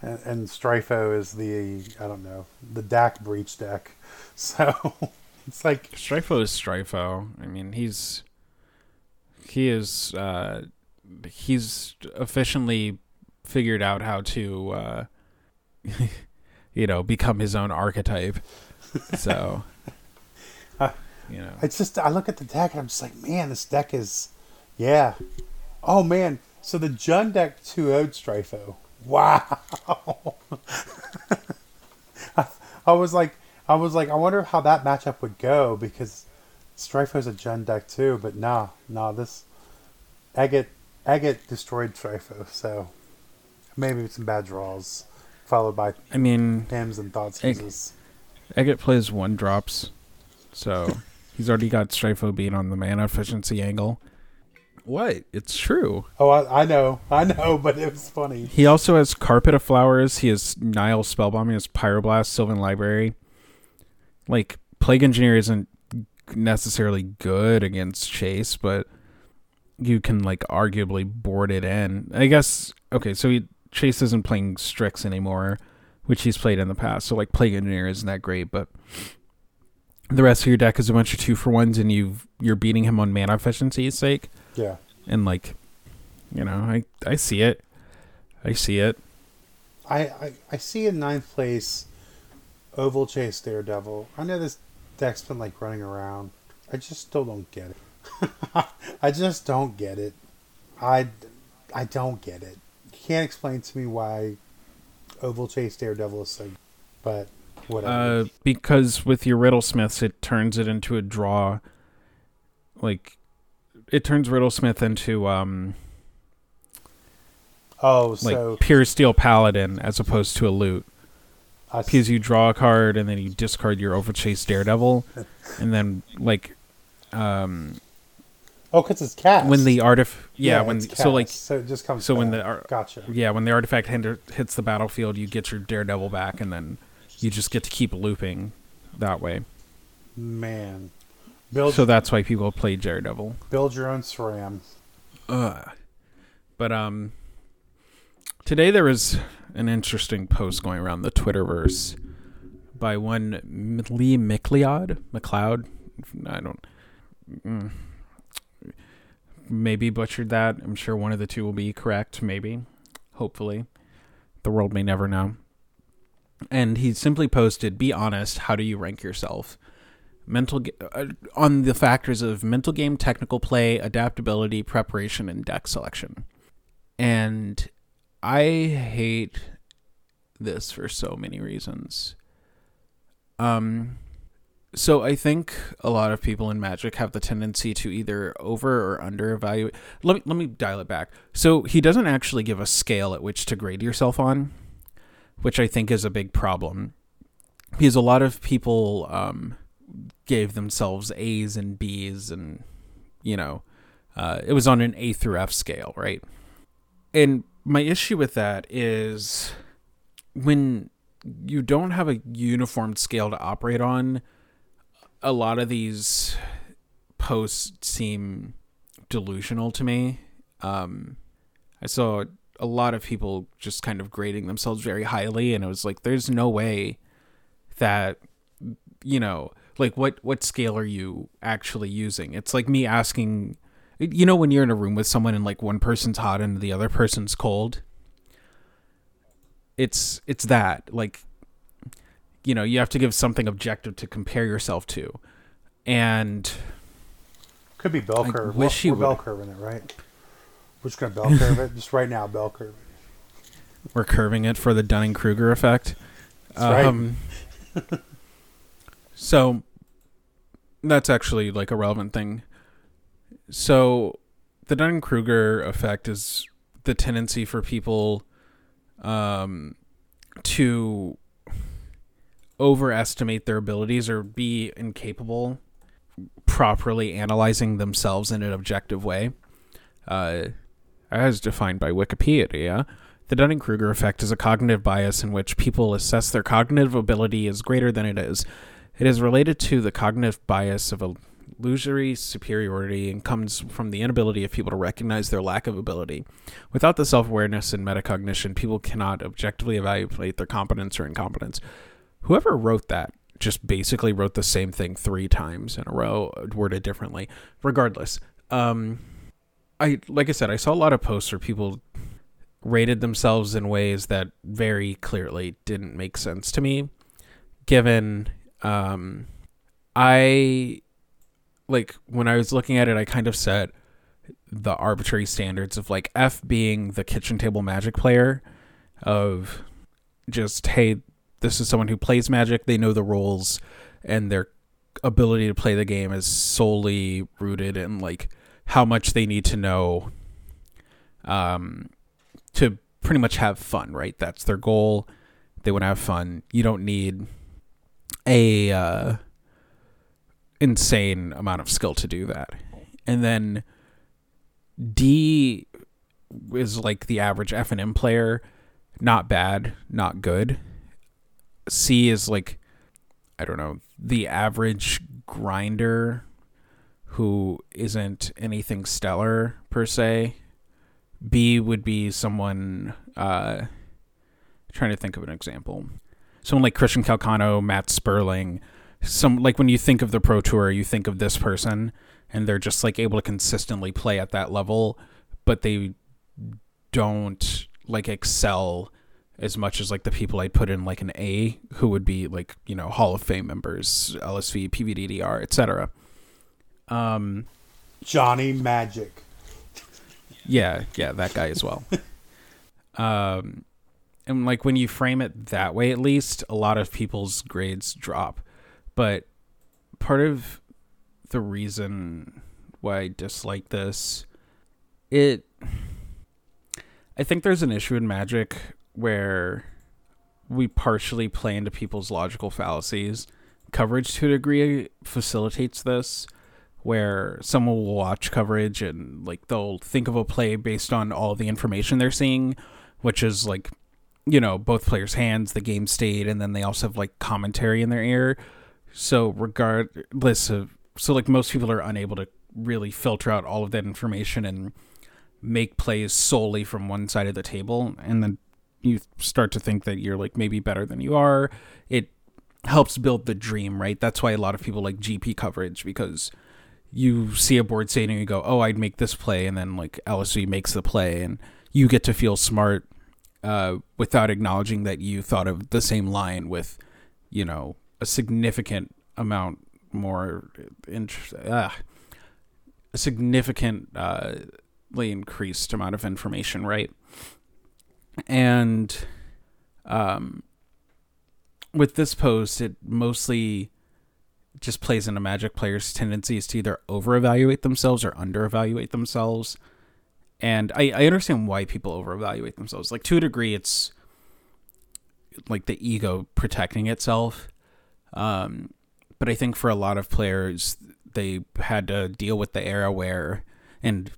And, and Strifo is the I don't know the DAC breach deck. So it's like
Strifo is Strifo. I mean, he's he is uh, he's efficiently figured out how to uh, you know become his own archetype. So
Uh,
you know,
It's just I look at the deck and I'm just like, man, this deck is, yeah. Oh man, so the Jund deck 2 0 Strifo. Wow. I, I was like, I was like, I wonder how that matchup would go because Strifo's a Jund deck too, but nah, nah, this Agate Agate destroyed Strifo, so maybe some bad draws followed by
I mean,
hymns and thoughts.
Eggett plays one drops, so he's already got Strifo being on the mana efficiency angle. What? It's true.
Oh, I, I know, I know, but it was funny.
He also has Carpet of Flowers. He has Nihil Spellbomb. He has Pyroblast, Sylvan Library. Like, Plague Engineer isn't necessarily good against Chase, but you can, like, arguably board it in. I guess, okay, so he, Chase isn't playing Strix anymore, which he's played in the past. So, like, Plague Engineer isn't that great, but the rest of your deck is a bunch of two for ones, and you've, you're beating him on mana efficiency's sake
Yeah.
and like you know i i see it i see it
I, I, I see in ninth place Ovalchase Daredevil. I know this deck's been like running around. I just still don't get it. I just don't get it. I, I don't get it. You can't explain to me why Ovalchase Daredevil is so but whatever.
uh because with your riddlesmiths it turns it into a draw. Like it turns riddlesmith into um
oh,
like
so
pure steel paladin as opposed to a loot.
I
because you draw a card and then you discard your Ovalchase daredevil. And then like um
oh, because it's cast.
when the artif yeah, when
it's
so like
so it just comes.
so when the ar-
gotcha.
yeah when the artifact hinder, hits the battlefield you get your daredevil back and then you just get to keep looping that way
Man, build
so that's why people play daredevil
build your own SRAM.
Ugh. But um, today there was an interesting post going around the Twitterverse by one Lee McLeod. McLeod. I don't. Mm, maybe butchered that. I'm sure one of the two will be correct. Maybe. Hopefully. The world may never know. And he simply posted, "Be honest. How do you rank yourself?" mental uh, on the factors of mental game technical play adaptability preparation and deck selection and i hate this for so many reasons um So I think a lot of people in Magic have the tendency to either over or under evaluate. Let me let me dial it back. So he doesn't actually give a scale at which to grade yourself on, which I think is a big problem, because a lot of people um, gave themselves A's and B's, and you know, uh, it was on an A through F scale, right? And my issue with that is when you don't have a uniform scale to operate on a lot of these posts seem delusional to me. Um, I saw a lot of people just kind of grading themselves very highly, and it was like, there's no way that you know, like what what scale are you actually using? It's like me asking, you know, when you're in a room with someone and like one person's hot and the other person's cold. It's it's that like you know you have to give something objective to compare yourself to. And
could be bell
I
curve.
wish
we're, we're bell curving it right? We're just gonna bell curve it. Just right now bell curve
we're curving it for the dunning-kruger effect.
That's
um so that's actually like a relevant thing. So the dunning-kruger effect is the tendency for people um to overestimate their abilities or be incapable properly analyzing themselves in an objective way. Uh, as defined by Wikipedia, the Dunning Kruger effect is a cognitive bias in which people assess their cognitive ability as greater than it is. It is related to the cognitive bias of illusory superiority and comes from the inability of people to recognize their lack of ability. Without the self awareness and metacognition, people cannot objectively evaluate their competence or incompetence. Whoever wrote that just basically wrote the same thing three times in a row, worded differently. Regardless, um, I like I said, I saw a lot of posts where people rated themselves in ways that very clearly didn't make sense to me. Given, um, I like when I was looking at it, I kind of set the arbitrary standards of like F being the kitchen table magic player, of just hey, this is someone who plays magic, they know the rules, and their ability to play the game is solely rooted in like how much they need to know um to pretty much have fun, right? That's their goal. They want to have fun. You don't need a uh, insane amount of skill to do that. And then D is like the average F and M player, not bad, not good. C is like I don't know, the average grinder who isn't anything stellar per se. B would be someone uh trying to think of an example. Someone like Christian Calcano, Matt Sperling, some like when you think of the pro tour, you think of this person and they're just like able to consistently play at that level, but they don't like excel as much as like the people I'd put in like an A who would be like, you know, Hall of Fame members, LSV, PVDDR, etc. Um
johnny magic
yeah, yeah, that guy as well. um, and like when you frame it that way, at least a lot of people's grades drop. But part of the reason why I dislike this, it, I think there's an issue in Magic where we partially play into people's logical fallacies. Coverage to a degree facilitates this where someone will watch coverage and like they'll think of a play based on all the information they're seeing, which is like, you know, both players' hands, the game state, and then they also have like commentary in their ear. So regardless of so like most people are unable to really filter out all of that information and make plays solely from one side of the table and then you start to think that you're like maybe better than you are. It helps build the dream, right? That's why a lot of people like GP coverage because you see a board state and you go, "Oh, I'd make this play," and then like LSV makes the play, and you get to feel smart uh, without acknowledging that you thought of the same line with, you know, a significant amount more, int- uh, a significantly increased amount of information, right? And um, with this post, it mostly just plays into Magic players' tendencies to either over evaluate themselves or under evaluate themselves. And I, I understand why people over evaluate themselves. Like, to a degree, it's like the ego protecting itself. Um, but I think for a lot of players, they had to deal with the era where, and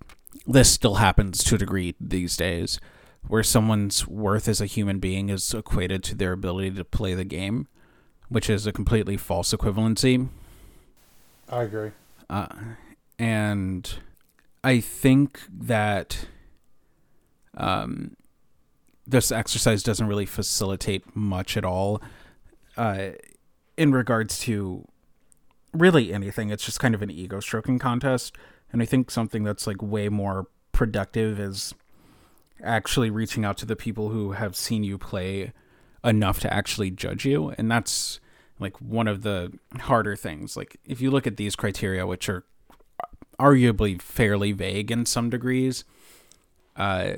this still happens to a degree these days, where someone's worth as a human being is equated to their ability to play the game, which is a completely false equivalency.
I agree.
Uh, and I think that um, this exercise doesn't really facilitate much at all uh, in regards to really anything. It's just kind of an ego stroking contest. And I think something that's like way more productive is actually reaching out to the people who have seen you play enough to actually judge you. And that's like one of the harder things. Like if you look at these criteria, which are arguably fairly vague in some degrees, uh,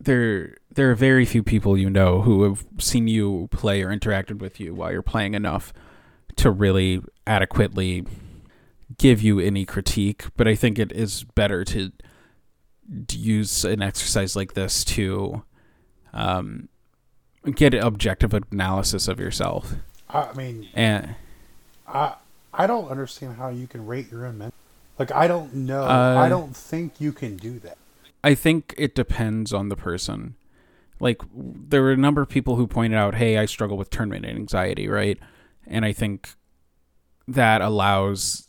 there there are very few people you know who have seen you play or interacted with you while you're playing enough to really adequately give you any critique. But I think it is better to, use an exercise like this to um, get an objective analysis of yourself.
I mean,
And
I I don't understand how you can rate your own men. Like I don't know.
Uh,
I don't think you can do that.
I think it depends on the person. Like there were a number of people who pointed out, "Hey, I struggle with tournament anxiety," right? And I think that allows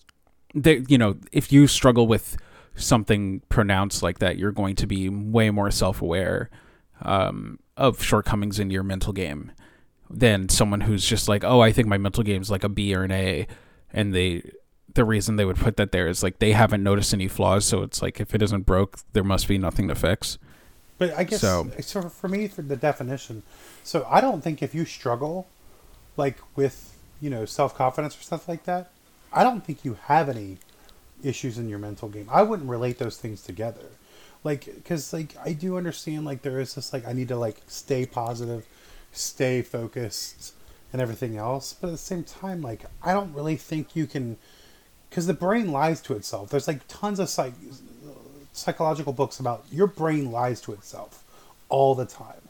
that you know, if you struggle with something pronounced like that, you're going to be way more self-aware um, of shortcomings in your mental game than someone who's just like, "Oh, I think my mental game is like a B or an A," and they the reason they would put that there is like they haven't noticed any flaws, so it's like if it isn't broke, there must be nothing to fix.
But I guess
So-
so. for me, for the definition, so I don't think if you struggle, like with you know self confidence or stuff like that, I don't think you have any issues in your mental game. I wouldn't relate those things together, like because like I do understand like there is this like I need to like stay positive, stay focused, and everything else. But at the same time, like I don't really think you can, because the brain lies to itself. There's like tons of psych psychological books about your brain lies to itself all the time.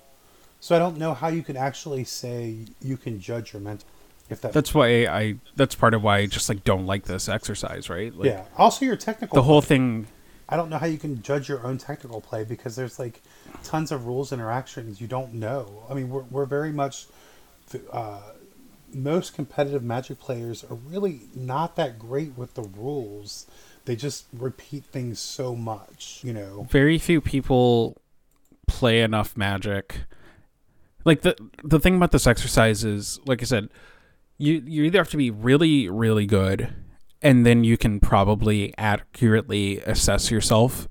So I don't know how you can actually say you can judge your mental if that
That's why I. That's part of why I just like don't like this exercise, right? Like,
yeah. Also your technical
The whole thing.
I don't know how you can judge your own technical play because there's like tons of rules interactions you don't know. I mean, we're we're very much uh, most competitive Magic players are really not that great with the rules. They just repeat things so much, you know.
very few people play enough magic like the the thing about this exercise is like i said you you either have to be really really good and then you can probably accurately assess yourself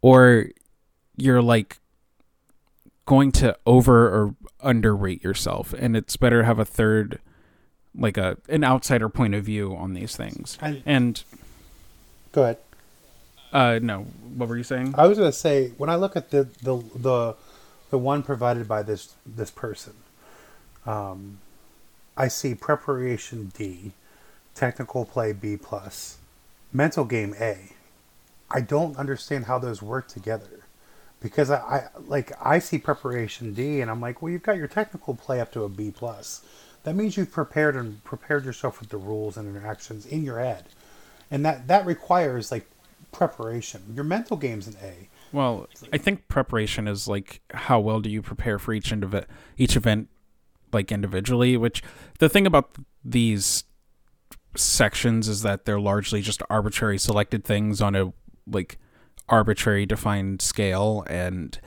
or you're like going to over or underrate yourself and it's better to have a third like a an outsider point of view on these things.
And
and
go ahead.
uh no. What were you saying?
I was going to say when I look at the the the the one provided by this this person, um, I see preparation D, technical play B plus, mental game A. I don't understand how those work together, because I, I like I see preparation D and I'm like, well, you've got your technical play up to a B plus. That means you've prepared and prepared yourself with the rules and interactions in your head, and that that requires like preparation. Your mental game's an A.
Well, I think preparation is like how well do you prepare for each it, each event, like individually. Which the thing about these sections is that they're largely just arbitrary selected things on a like arbitrary defined scale, and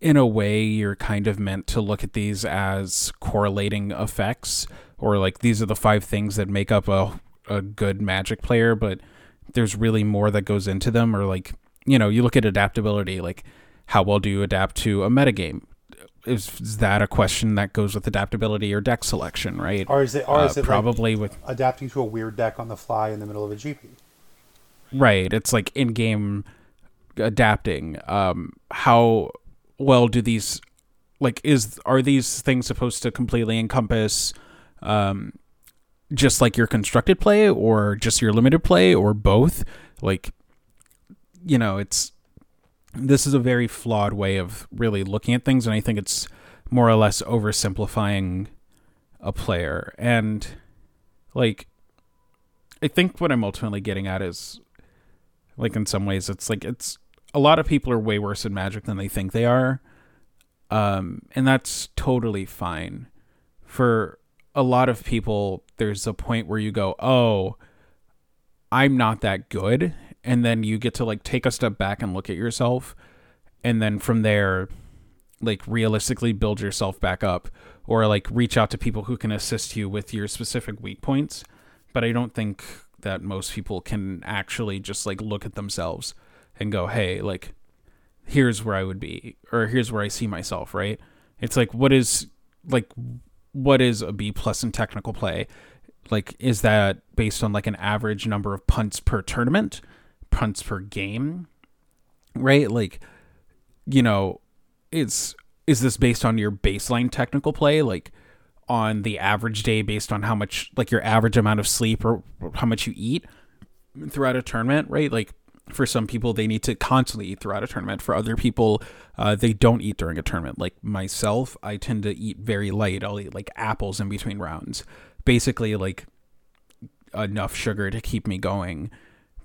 in a way, you're kind of meant to look at these as correlating effects, or like these are the five things that make up a a good Magic player, but there's really more that goes into them, or like you know, you look at adaptability, like how well do you adapt to a metagame? Is, is that a question that goes with adaptability or deck selection, right?
Or is it, or
Uh,
is it like
probably with
adapting to a weird deck on the fly in the middle of a GP?
right. It's like in-game adapting. Um, how well do these like is are these things supposed to completely encompass um, just like your constructed play or just your limited play or both. Like, you know, it's this is a very flawed way of really looking at things, and I think it's more or less oversimplifying a player. And like, I think what I'm ultimately getting at is like in some ways it's like it's a lot of people are way worse at magic than they think they are. Um, and that's totally fine. For a lot of people, there's a point where you go, oh, I'm not that good. And then you get to like take a step back and look at yourself. And then from there, like realistically build yourself back up or like reach out to people who can assist you with your specific weak points. But I don't think that most people can actually just like look at themselves and go, hey, like, here's where I would be, or here's where I see myself, right? It's like, what is, like, what is a B plus in technical play? Like, is that based on like an average number of punts per tournament, punts per game, right? Like, you know, it's, is this based on your baseline technical play? Like, on the average day based on how much like your average amount of sleep or how much you eat throughout a tournament, right? Like for some people they need to constantly eat throughout a tournament. For other people, uh, they don't eat during a tournament. Like myself, I tend to eat very light. I'll eat like apples in between rounds. Basically like enough sugar to keep me going,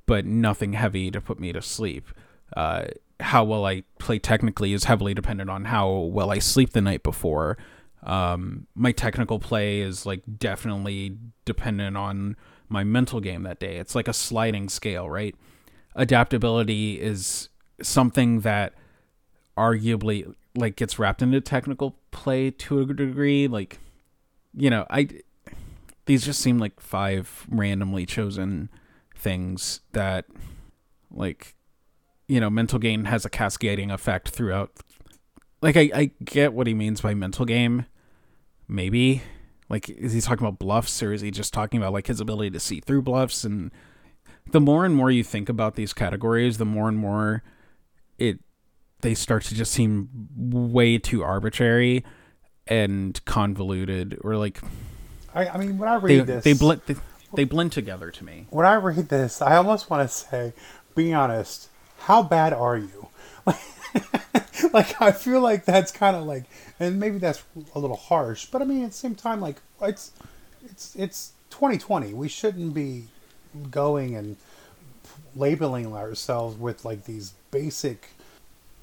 but nothing heavy to put me to sleep. Uh, how well I play technically is heavily dependent on how well I sleep the night before. Um, my technical play is like definitely dependent on my mental game that day. It's like a sliding scale, right? Adaptability is something that arguably like gets wrapped into technical play to a degree. Like, you know, I these just seem like five randomly chosen things that like you know mental game has a cascading effect throughout like I, I get what he means by mental game maybe like is he talking about bluffs or is he just talking about like his ability to see through bluffs? And the more and more you think about these categories the more and more it they start to just seem way too arbitrary and convoluted or like
I, I mean when I read
they,
this
they blend they, they blend together to me
when I read this, I almost want to say, be honest, how bad are you? like I feel like that's kind of like, and maybe that's a little harsh, but I mean at the same time, like it's it's it's 2020. We shouldn't be going and labeling ourselves with like these basic,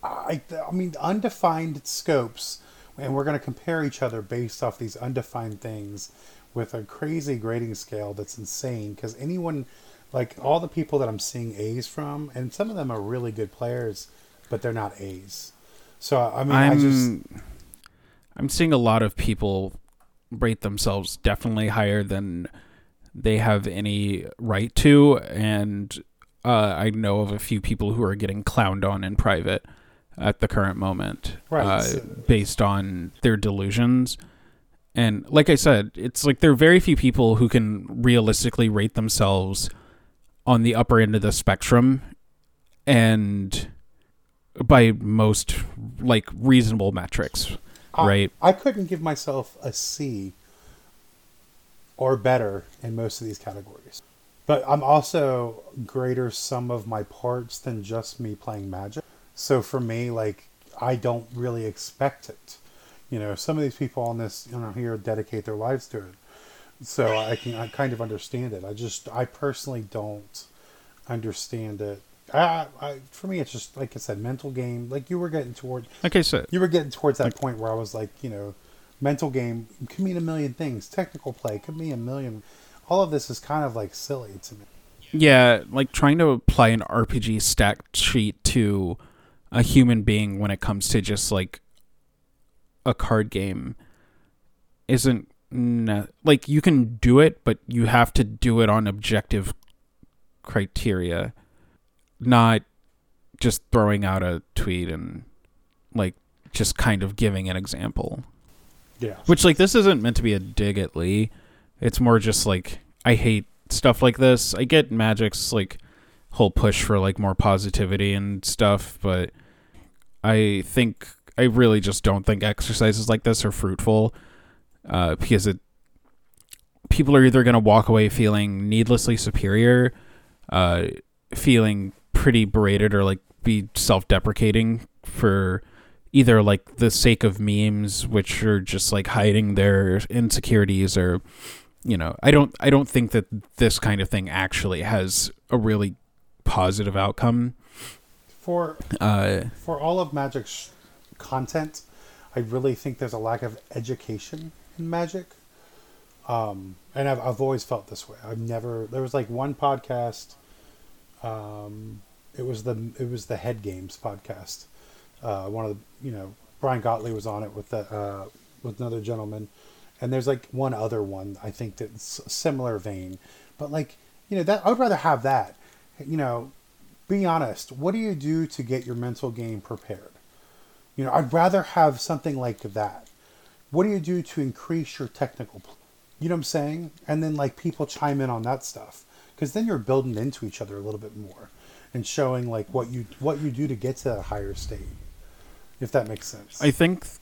I I mean undefined scopes, and we're going to compare each other based off these undefined things with a crazy grading scale that's insane because anyone like all the people that I'm seeing A's from, and some of them are really good players, but they're not A's. So I mean,
I'm
I just
I'm seeing a lot of people rate themselves definitely higher than they have any right to, and uh, I know of a few people who are getting clowned on in private at the current moment,
Right,
uh, based on their delusions. And like I said, it's like there are very few people who can realistically rate themselves on the upper end of the spectrum, and by most like reasonable metrics,
I-
right?
I couldn't give myself a C or better in most of these categories. But I'm also greater sum of my parts than just me playing Magic. So for me, like I don't really expect it. You know, some of these people on this, you know, here dedicate their lives to it. So I can I kind of understand it. I just I personally don't understand it. I, I for me it's just like I said, mental game. Like you were getting toward
Okay, so
you were getting towards that point where I was like, you know, mental game could mean a million things. Technical play could mean a million. All of this is kind of like silly to me.
Yeah, like trying to apply an RPG stack sheet to a human being when it comes to just like a card game isn't ne- like you can do it, but you have to do it on objective criteria, not just throwing out a tweet and like just kind of giving an example.
Yeah.
Which like this isn't meant to be a dig at Lee. It's more just like I hate stuff like this. I get Magic's like whole push for like more positivity and stuff, but I think I really just don't think exercises like this are fruitful. Uh, because it people are either going to walk away feeling needlessly superior, uh, feeling pretty berated, or like be self-deprecating for either like the sake of memes, which are just like hiding their insecurities, or you know, I don't, I don't think that this kind of thing actually has a really positive outcome.
For
Uh,
for all of Magic's content, I really think there's a lack of education in Magic. Um, and I've, I've always felt this way. I've never. There was like one podcast. Um, it was the it was the Head Games podcast. Uh, one of the you know Brian Gottlieb was on it with the uh, with another gentleman, and there's like one other one I think that's similar vein, but like you know that I would rather have that. You know, be honest. What do you do to get your mental game prepared? You know, I'd rather have something like that. What do you do to increase your technical? pl- You know what I'm saying? And then like people chime in on that stuff because then you're building into each other a little bit more and showing like what you what you do to get to that higher state. If that makes sense.
I think th-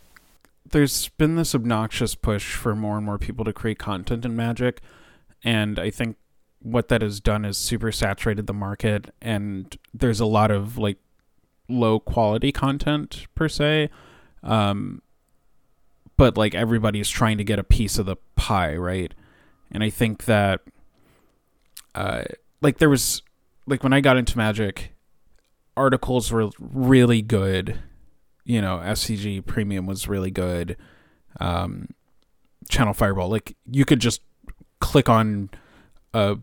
there's been this obnoxious push for more and more people to create content in Magic, and I think what that has done is super saturated the market, and there's a lot of like low quality content per se, um, but like everybody's trying to get a piece of the pie, right? And I think that, uh, like there was like when I got into Magic, articles were really good you know, SCG Premium was really good. Um, Channel Fireball, like you could just click on a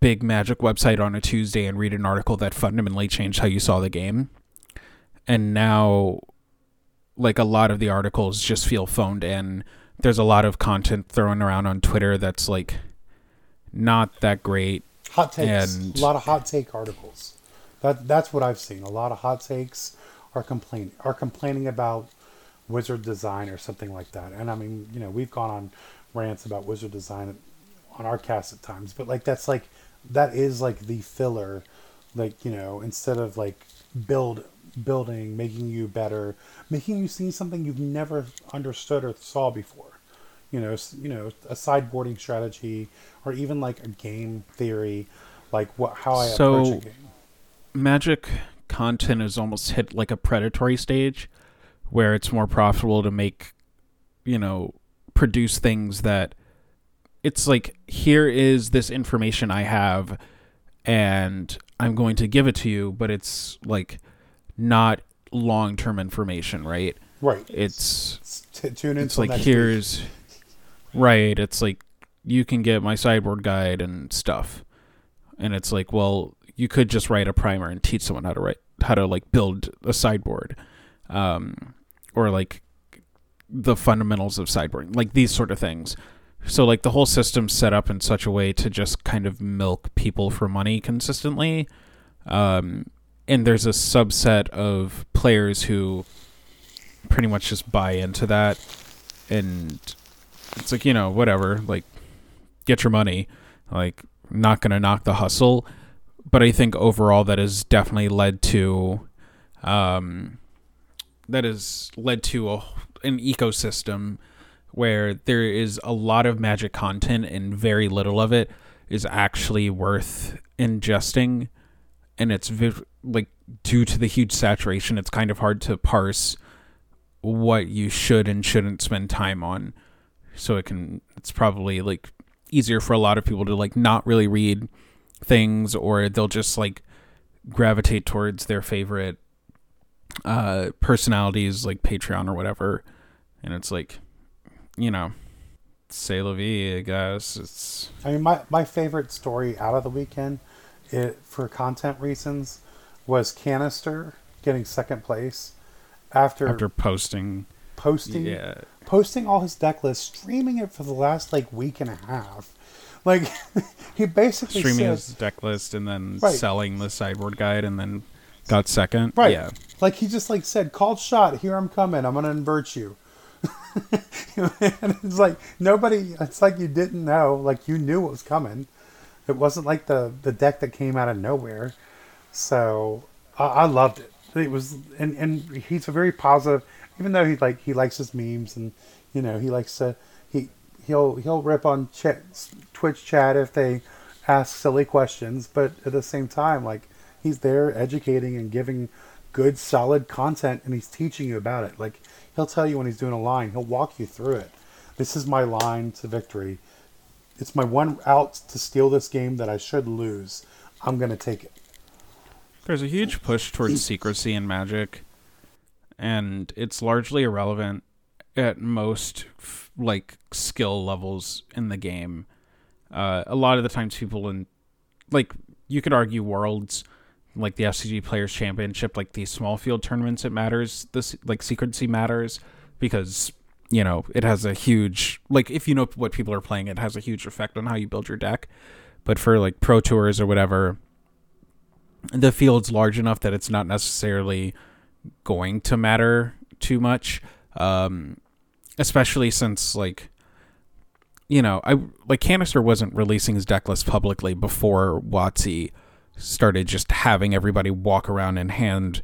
big Magic website on a Tuesday and read an article that fundamentally changed how you saw the game. And now, like a lot of the articles just feel phoned in. There's a lot of content thrown around on Twitter that's like not that great.
hot takes.
and-
a lot of hot take articles. That that's what I've seen. A lot of hot takes are complaining are complaining about wizard design or something like that. And I mean, you know, we've gone on rants about wizard design on our cast at times, but like that's like that is like the filler like, you know, instead of like build building, making you better, making you see something you've never understood or saw before. You know, you know, a sideboarding strategy or even like a game theory, like what how I approach a game.
Magic content is almost hit like a predatory stage where it's more profitable to make, you know, produce things that it's like, here is this information I have and I'm going to give it to you, but it's like not long term information, right?
Right.
It's
It's t- tune in
it's like
next week.
here's right it's like you can get my sideboard guide and stuff and it's like well you could just write a primer and teach someone how to write how to like build a sideboard um or like the fundamentals of sideboarding like these sort of things so like the whole system's set up in such a way to just kind of milk people for money consistently um and there's a subset of players who pretty much just buy into that. And it's like you know whatever like get your money. Like not gonna knock the hustle. But i think overall that has definitely led to um that has led to a, an ecosystem where there is a lot of magic content and very little of it is actually worth ingesting and it's vi- like due to the huge saturation it's kind of hard to parse what you should and shouldn't spend time on. So it can it's probably like easier for a lot of people to like not really read things or they'll just like gravitate towards their favorite uh personalities like patreon or whatever. And it's like you know say la vie i guess. It's
I mean, my, my favorite story out of the weekend, it, for content reasons, was Kanister getting second place after,
after posting
posting
yeah
posting all his deck list, streaming it for the last like week and a half. Like he basically
streaming
said,
his deck list and then
Right.
selling the sideboard guide and then got second
right,
yeah
like he just like said, "Called shot, here I'm coming. I'm gonna invert you." and it's like nobody. It's like you didn't know. Like you knew what was coming. It wasn't like the the deck that came out of nowhere. So I, I loved it. It was, and and he's a very positive. Even though he like he likes his memes and you know he likes to he he'll he'll rip on Twitch chat if they ask silly questions, but at the same time, like he's there educating and giving good, solid content, and he's teaching you about it. Like he'll tell you when he's doing a line, he'll walk you through it. This is my line to victory. It's my one out to steal this game that I should lose. I'm gonna take it.
There's a huge push towards secrecy in Magic, and it's largely irrelevant at most like skill levels in the game. Uh, a lot of the times, people in like you could argue worlds, like the SCG Players Championship, like these small field tournaments, it matters. This like secrecy matters because you know it has a huge like if you know what people are playing, it has a huge effect on how you build your deck. But for like pro tours or whatever, the field's large enough that it's not necessarily going to matter too much. Um, especially since like you know, I like Kanister wasn't releasing his deck list publicly before WotC started just having everybody walk around and hand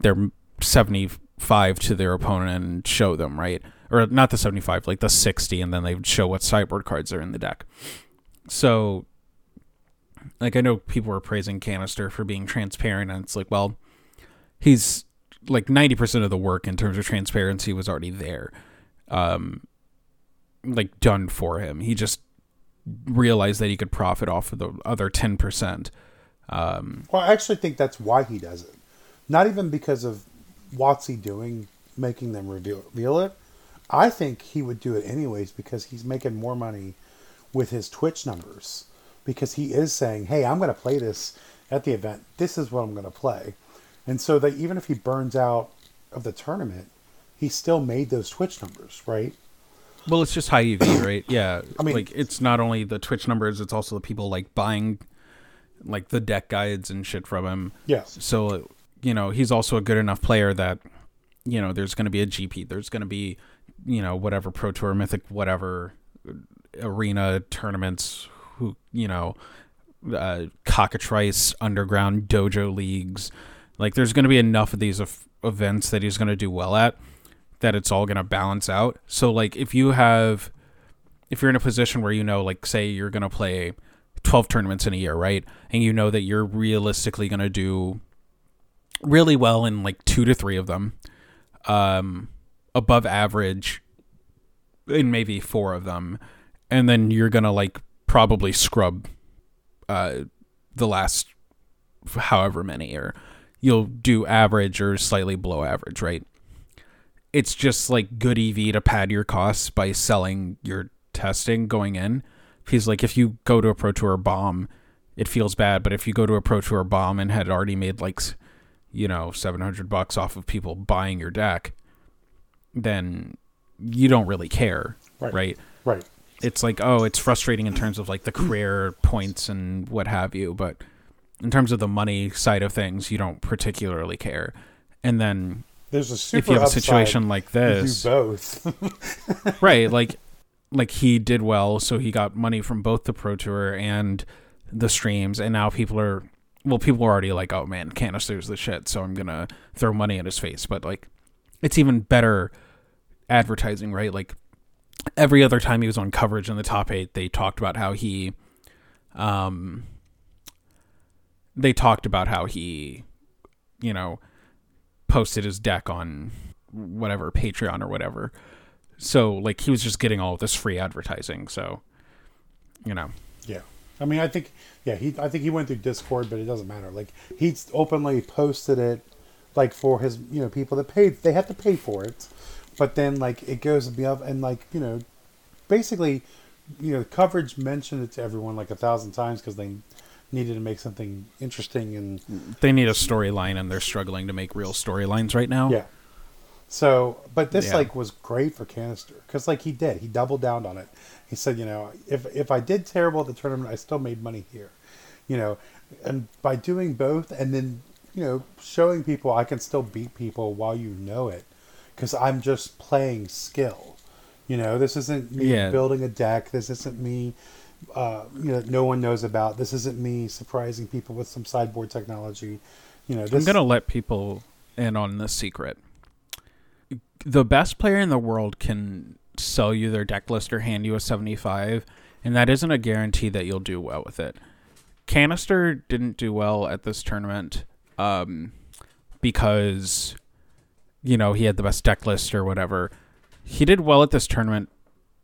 their 75 to their opponent and show them, right? Or not the 75, like the 60 and then they would show what sideboard cards are in the deck. So like I know people were praising Kanister for being transparent and it's like, well, he's like 90% of the work in terms of transparency was already there. Um like done for him. He just realized that he could profit off of the other 10%. Um
Well, I actually think that's why he does it. Not even because of WotC doing making them reveal, reveal it. I think he would do it anyways because he's making more money with his Twitch numbers. Because he is saying, "Hey, I'm going to play this at the event. This is what I'm going to play," and so that even if he burns out of the tournament, he still made those Twitch numbers, right?
Well, it's just high EV, right? Yeah.
I mean-
like it's not only the Twitch numbers, it's also the people like buying like the deck guides and shit from him.
Yes.
So, you know, he's also a good enough player that you know, there's going to be a GP, there's going to be, you know, whatever pro tour, mythic, whatever arena tournaments, who, you know, uh, cockatrice underground dojo leagues. Like there's going to be enough of these of events that he's going to do well at that it's all going to balance out. So like if you have if you're in a position where you know like say you're going to play 12 tournaments in a year, right? And you know that you're realistically going to do really well in like 2 to 3 of them. Um above average in maybe 4 of them. And then you're to like probably scrub uh the last however many or you'll do average or slightly below average, right? It's just like good EV to pad your costs by selling your testing going in. He's like, if you go to a Pro Tour bomb, it feels bad, but if you go to a Pro Tour bomb and had already made like, you know, 700 bucks off of people buying your deck, then you don't really care,
Right.
right?
Right.
it's like oh it's frustrating in terms of like the career points and what have you but in terms of the money side of things you don't particularly care and then
There's a super
if you have a situation like this
both.
right like like he did well so he got money from both the pro tour and the streams and now people are well people are already like oh man Kanister's the shit so i'm gonna throw money at his face but like it's even better advertising right like every other time he was on coverage in the top eight they talked about how he um they talked about how he you know posted his deck on whatever patreon or whatever so like he was just getting all this free advertising. So you know,
Yeah, I mean, I think, yeah, he, I think he went through Discord, but it doesn't matter. Like he openly posted it, like for his, you know, people that paid, they had to pay for it, but then like it goes beyond, and like you know, basically, you know, the coverage mentioned it to everyone like a thousand times because they needed to make something interesting and
they need a storyline and they're struggling to make real storylines right now.
yeah. So, but this
Yeah.
like was great for Kanister because like he did, he doubled down on it. He said, you know, if if I did terrible at the tournament, I still made money here, you know, and by doing both and then you know showing people I can still beat people while you know it, because I'm just playing skill. You know, this isn't me
Yeah.
building a deck. This isn't me. Uh, you know, no one knows about. This isn't me surprising people with some sideboard technology. You know,
I'm gonna let people in on the secret. The best player in the world can sell you their deck list or hand you a 75, and that isn't a guarantee that you'll do well with it. Kanister didn't do well at this tournament um, because, you know, he had the best deck list or whatever. He did well at this tournament,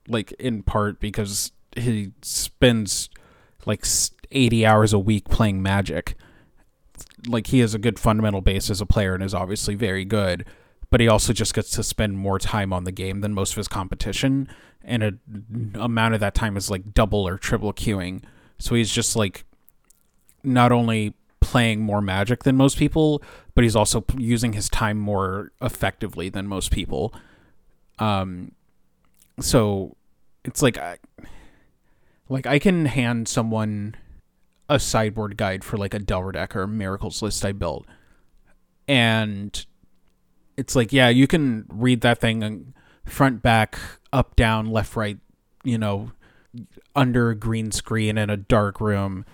like, in part because he spends like 80 hours a week playing Magic. Like, he has a good fundamental base as a player and is obviously very good but he also just gets to spend more time on the game than most of his competition and a amount of that time is like double or triple queuing so he's just like not only playing more magic than most people but he's also using his time more effectively than most people. Um so it's like I, like I can hand someone a sideboard guide for like a Delver deck or Miracles list I built and it's like yeah you can read that thing front back up down left right you know under a green screen in a dark room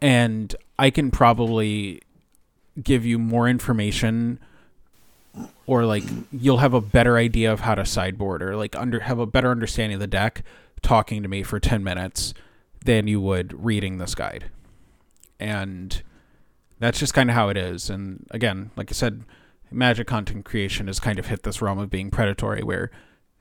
and i can probably give you more information or like you'll have a better idea of how to sideboard or like under have a better understanding of the deck talking to me for 10 minutes than you would reading this guide. And that's just kind of how it is. And again like i said magic content creation has kind of hit this realm of being predatory where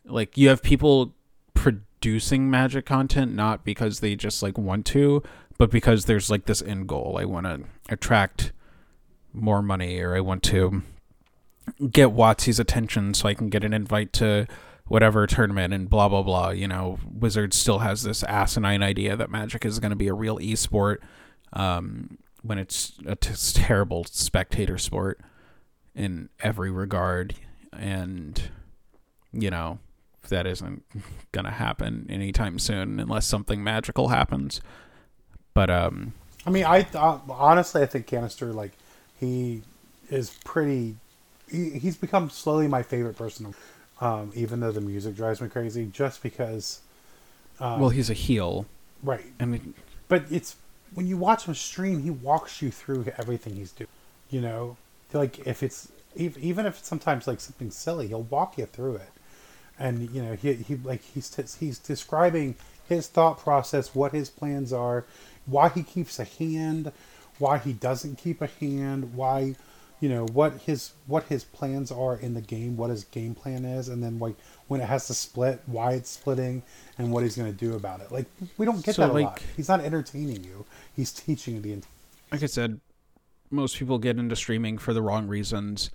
like you have people producing magic content not because they just like want to but because there's like this end goal i want to attract more money or i want to get WotC's attention so i can get an invite to whatever tournament and blah blah blah you know? Wizards still has this asinine idea that magic is going to be a real esport um, when it's a t- terrible spectator sport in every regard and you know that isn't gonna happen anytime soon unless something magical happens but um
i mean i uh, honestly i think Kanister like he is pretty he, he's become slowly my favorite person um even though the music drives me crazy just because
um, well he's a heel.
Right.
I mean
but it's when you watch him stream he walks you through everything he's doing you know? Like if it's even if it's sometimes like something silly, he'll walk you through it, and you know he he like he's he's describing his thought process, what his plans are, why he keeps a hand, why he doesn't keep a hand, why you know what his what his plans are in the game, what his game plan is, and then like when it has to split, why it's splitting, and what he's going to do about it. Like we don't get so that a like, lot. He's not entertaining you; he's teaching you the.
Like I said, most people get into streaming for the wrong reasons.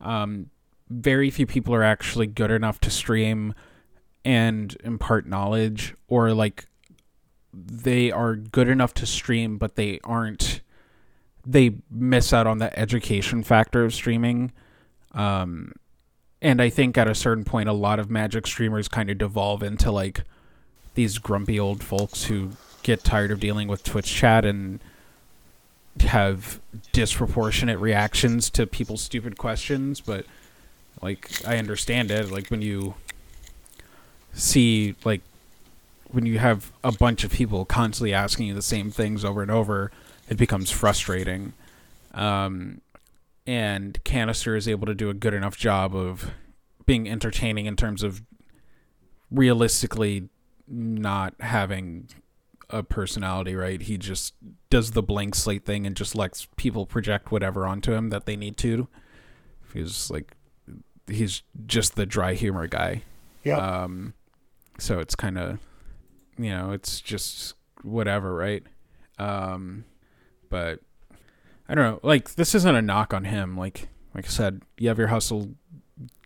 Um, very few people are actually good enough to stream and impart knowledge, or like they are good enough to stream, but they aren't. They miss out on the education factor of streaming. Um, and I think at a certain point, a lot of Magic streamers kind of devolve into like these grumpy old folks who get tired of dealing with Twitch chat and have disproportionate reactions to people's stupid questions, but like I understand it. Like when you see like when you have a bunch of people constantly asking you the same things over and over, it becomes frustrating. Um, and Kanister is able to do a good enough job of being entertaining in terms of realistically not having a personality, right? He just does the blank slate thing and just lets people project whatever onto him that they need to. He's like, he's just the dry humor guy.
Yeah.
Um, so it's kind of, you know, it's just whatever, right? Um, but I don't know. Like, this isn't a knock on him. Like, like I said, you have your hustle,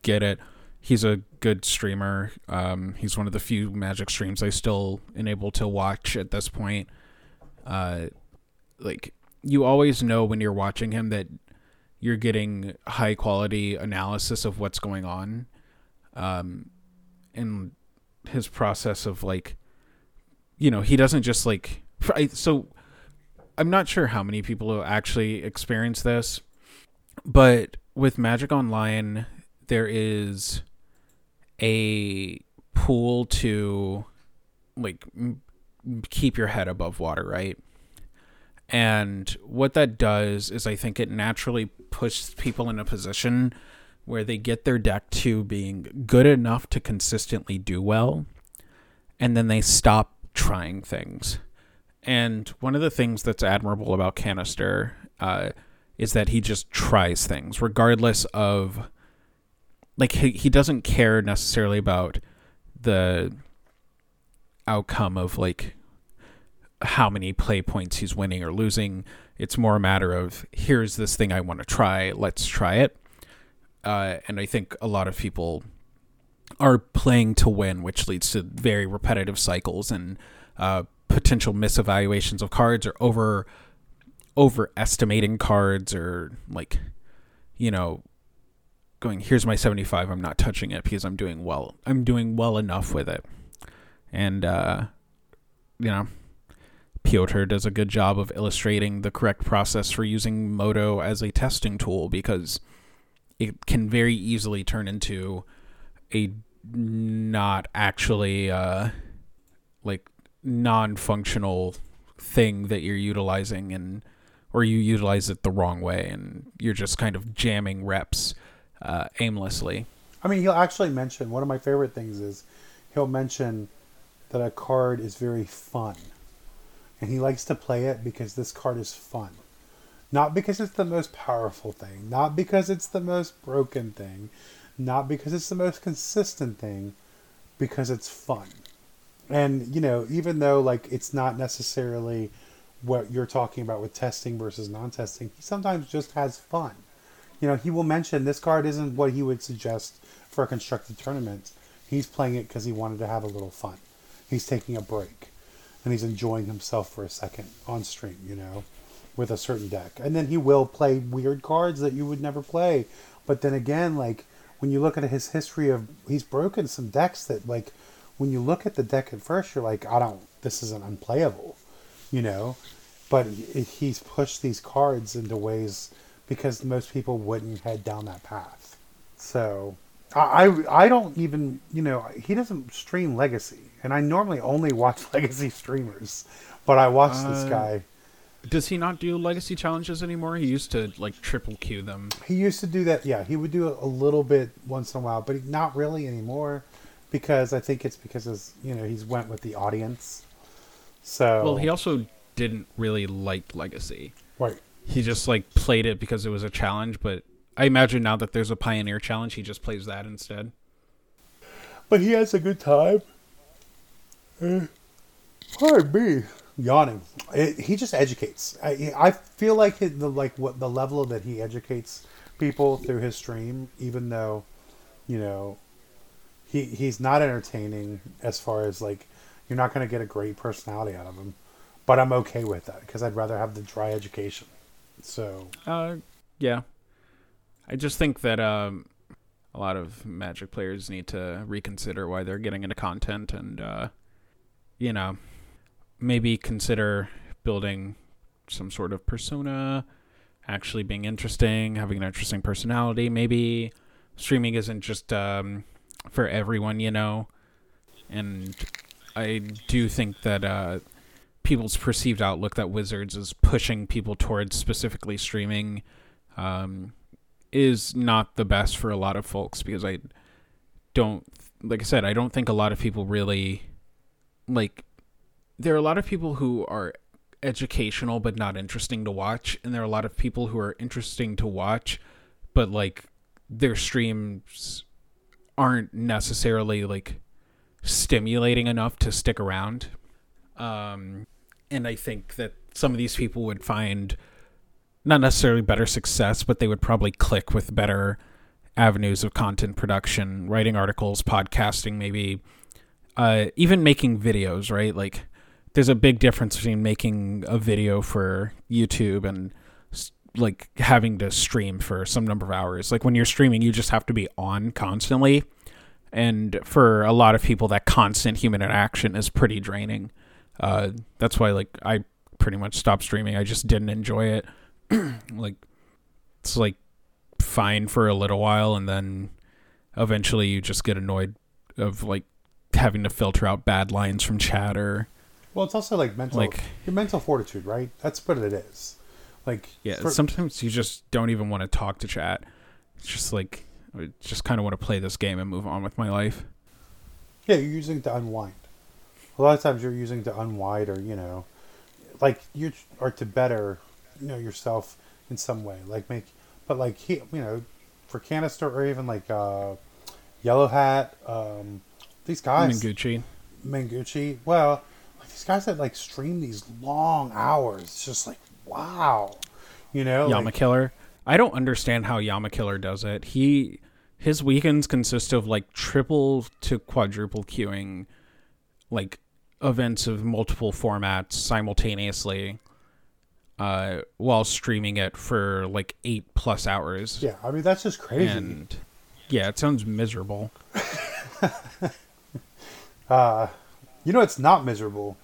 get it he's a good streamer. Um, he's one of the few Magic streams I still am able to watch at this point. Uh, like you always know when you're watching him that you're getting high quality analysis of what's going on. Um, and his process of like, you know, he doesn't just like so. I'm not sure how many people actually experience this, but with Magic Online, there is a pool to like keep your head above water, right? And what that does is I think it naturally pushes people in a position where they get their deck to being good enough to consistently do well, and then they stop trying things. And one of the things that's admirable about Kanister uh, is that he just tries things, regardless of like he, he doesn't care necessarily about the outcome of like how many play points he's winning or losing. It's more a matter of here's this thing I want to try, let's try it. Uh, and I think a lot of people are playing to win, which leads to very repetitive cycles and uh, potential misevaluations of cards or over overestimating cards or like you know going here's my 75 i'm not touching it because i'm doing well i'm doing well enough with it. And uh you know Piotr does a good job of illustrating the correct process for using Moto as a testing tool because it can very easily turn into a not actually uh, like non-functional thing that you're utilizing and or you utilize it the wrong way and you're just kind of jamming reps uh, aimlessly.
I mean, he'll actually mention one of my favorite things is he'll mention that a card is very fun and he likes to play it because this card is fun. Not because it's the most powerful thing, not because it's the most broken thing, not because it's the most consistent thing, because it's fun. And, you know, even though, like, it's not necessarily what you're talking about with testing versus non testing, he sometimes just has fun. You know, he will mention this card isn't what he would suggest for a constructed tournament. He's playing it because he wanted to have a little fun. He's taking a break and he's enjoying himself for a second on stream, you know, with a certain deck. And then he will play weird cards that you would never play. But then again, like when you look at his history of he's broken some decks that like when you look at the deck at first you're like, I don't this isn't unplayable, you know. But he's pushed these cards into ways because most people wouldn't head down that path. So I I don't even you know he doesn't stream Legacy, and I normally only watch Legacy streamers, but I watch uh, this guy.
Does he not do Legacy challenges anymore? He used to like triple Q them.
He used to do that. Yeah, he would do it a little bit once in a while, but not really anymore, because I think it's because his you know he's went with the audience. So
well, he also didn't really like Legacy.
Right.
He just like played it because it was a challenge, but I imagine now that there's a Pioneer Challenge, he just plays that instead.
But he has a good time. Uh, pardon me, yawning. It, he just educates. I, I feel like the like what the level that he educates people through his stream, even though, you know, he he's not entertaining as far as like you're not going to get a great personality out of him. But I'm okay with that because I'd rather have the dry education. So.
Uh, yeah. I just think that um, a lot of Magic players need to reconsider why they're getting into content and, uh, you know, maybe consider building some sort of persona, actually being interesting, having an interesting personality. Maybe streaming isn't just um, for everyone, you know. And I do think that uh, people's perceived outlook that Wizards is pushing people towards specifically streaming. Um, is not the best for a lot of folks because I don't like I said, I don't think a lot of people really like there are a lot of people who are educational but not interesting to watch and there are a lot of people who are interesting to watch but like their streams aren't necessarily like stimulating enough to stick around um and I think that some of these people would find not necessarily better success, but they would probably click with better avenues of content production, writing articles, podcasting, maybe uh, even making videos, right? Like, there's a big difference between making a video for YouTube and like having to stream for some number of hours. Like when you're streaming, you just have to be on constantly. And for a lot of people, that constant human interaction is pretty draining. Uh, that's why, like, I pretty much stopped streaming. I just didn't enjoy it. like it's like fine for a little while and then eventually you just get annoyed of like having to filter out bad lines from chat or
well it's also like mental like your mental fortitude right that's what it is like
yeah for, sometimes you just don't even want to talk to chat it's just like I just kind of want to play this game and move on with my life.
Yeah, you're using it to unwind. A lot of times you're using it to unwind, or you know, like you are to better, you know, yourself in some way. Like make, but like he, you know, for Kanister or even like uh, yellow hat. Um, these guys,
Gucci.
Mangucci. Well, these guys that like stream these long hours. It's just like wow, you know.
Yama
like-
Killer. I don't understand how Yama Killer does it. He his weekends consist of like triple to quadruple queuing like events of multiple formats simultaneously uh while streaming it for like 8 plus hours.
yeah, I mean that's just crazy.
And yeah, it sounds miserable.
Uh, you know, it's not miserable.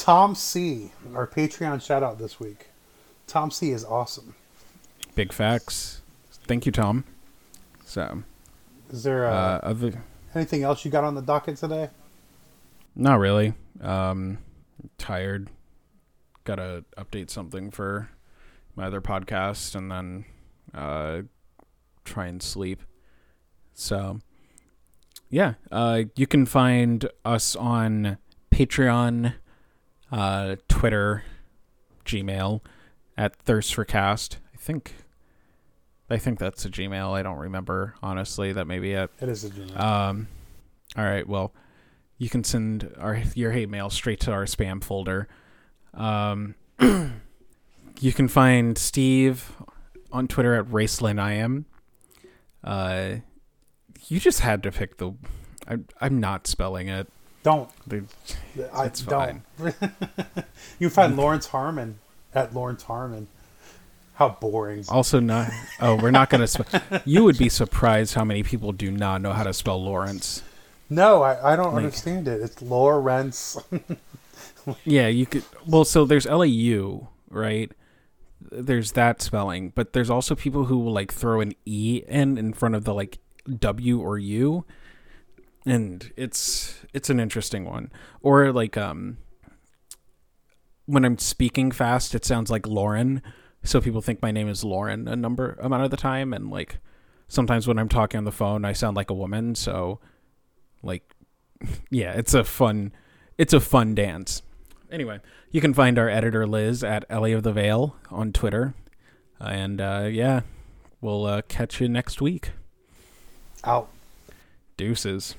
Tom C, our Patreon shout out this week. Tom C is awesome.
Big facts. Thank you, Tom. So,
Is there uh,
uh, other
anything else you got on the docket today?
Not really. Um, tired. Got to update something for my other podcast, and then uh, try and sleep. So, yeah, uh, you can find us on Patreon, uh, Twitter, Gmail at Thirst for Cast. I think. I think that's a Gmail. I don't remember honestly. That may be it.
It is a junior.
Um, all right. Well, you can send our your hate mail straight to our spam folder. Um, you can find Steve on Twitter at RacelinIam. Uh, you just had to pick the. I, I'm not spelling it.
Don't.
The-
I
It's
don't. you can find Lawrence Harmon at Lawrence Harmon. How boring.
Also, not. Oh, we're not gonna. Sp- you would be surprised how many people do not know how to spell Lawrence.
No, I, I don't
Like-
understand it. It's Lawrence.
Yeah, you could. Well, so there's LAU, right? There's that spelling, but there's also people who will like throw an E in in front of the like W or U, and it's it's an interesting one. Or like um, when I'm speaking fast, it sounds like Lauren, so people think my name is Lauren a number amount of the time, and like sometimes when I'm talking on the phone, I sound like a woman. So, like, yeah, it's a fun, it's a fun dance. Anyway, you can find our editor Liz at Ellie of the Vale on Twitter, and uh, yeah, we'll uh, catch you next week.
Out.
Deuces.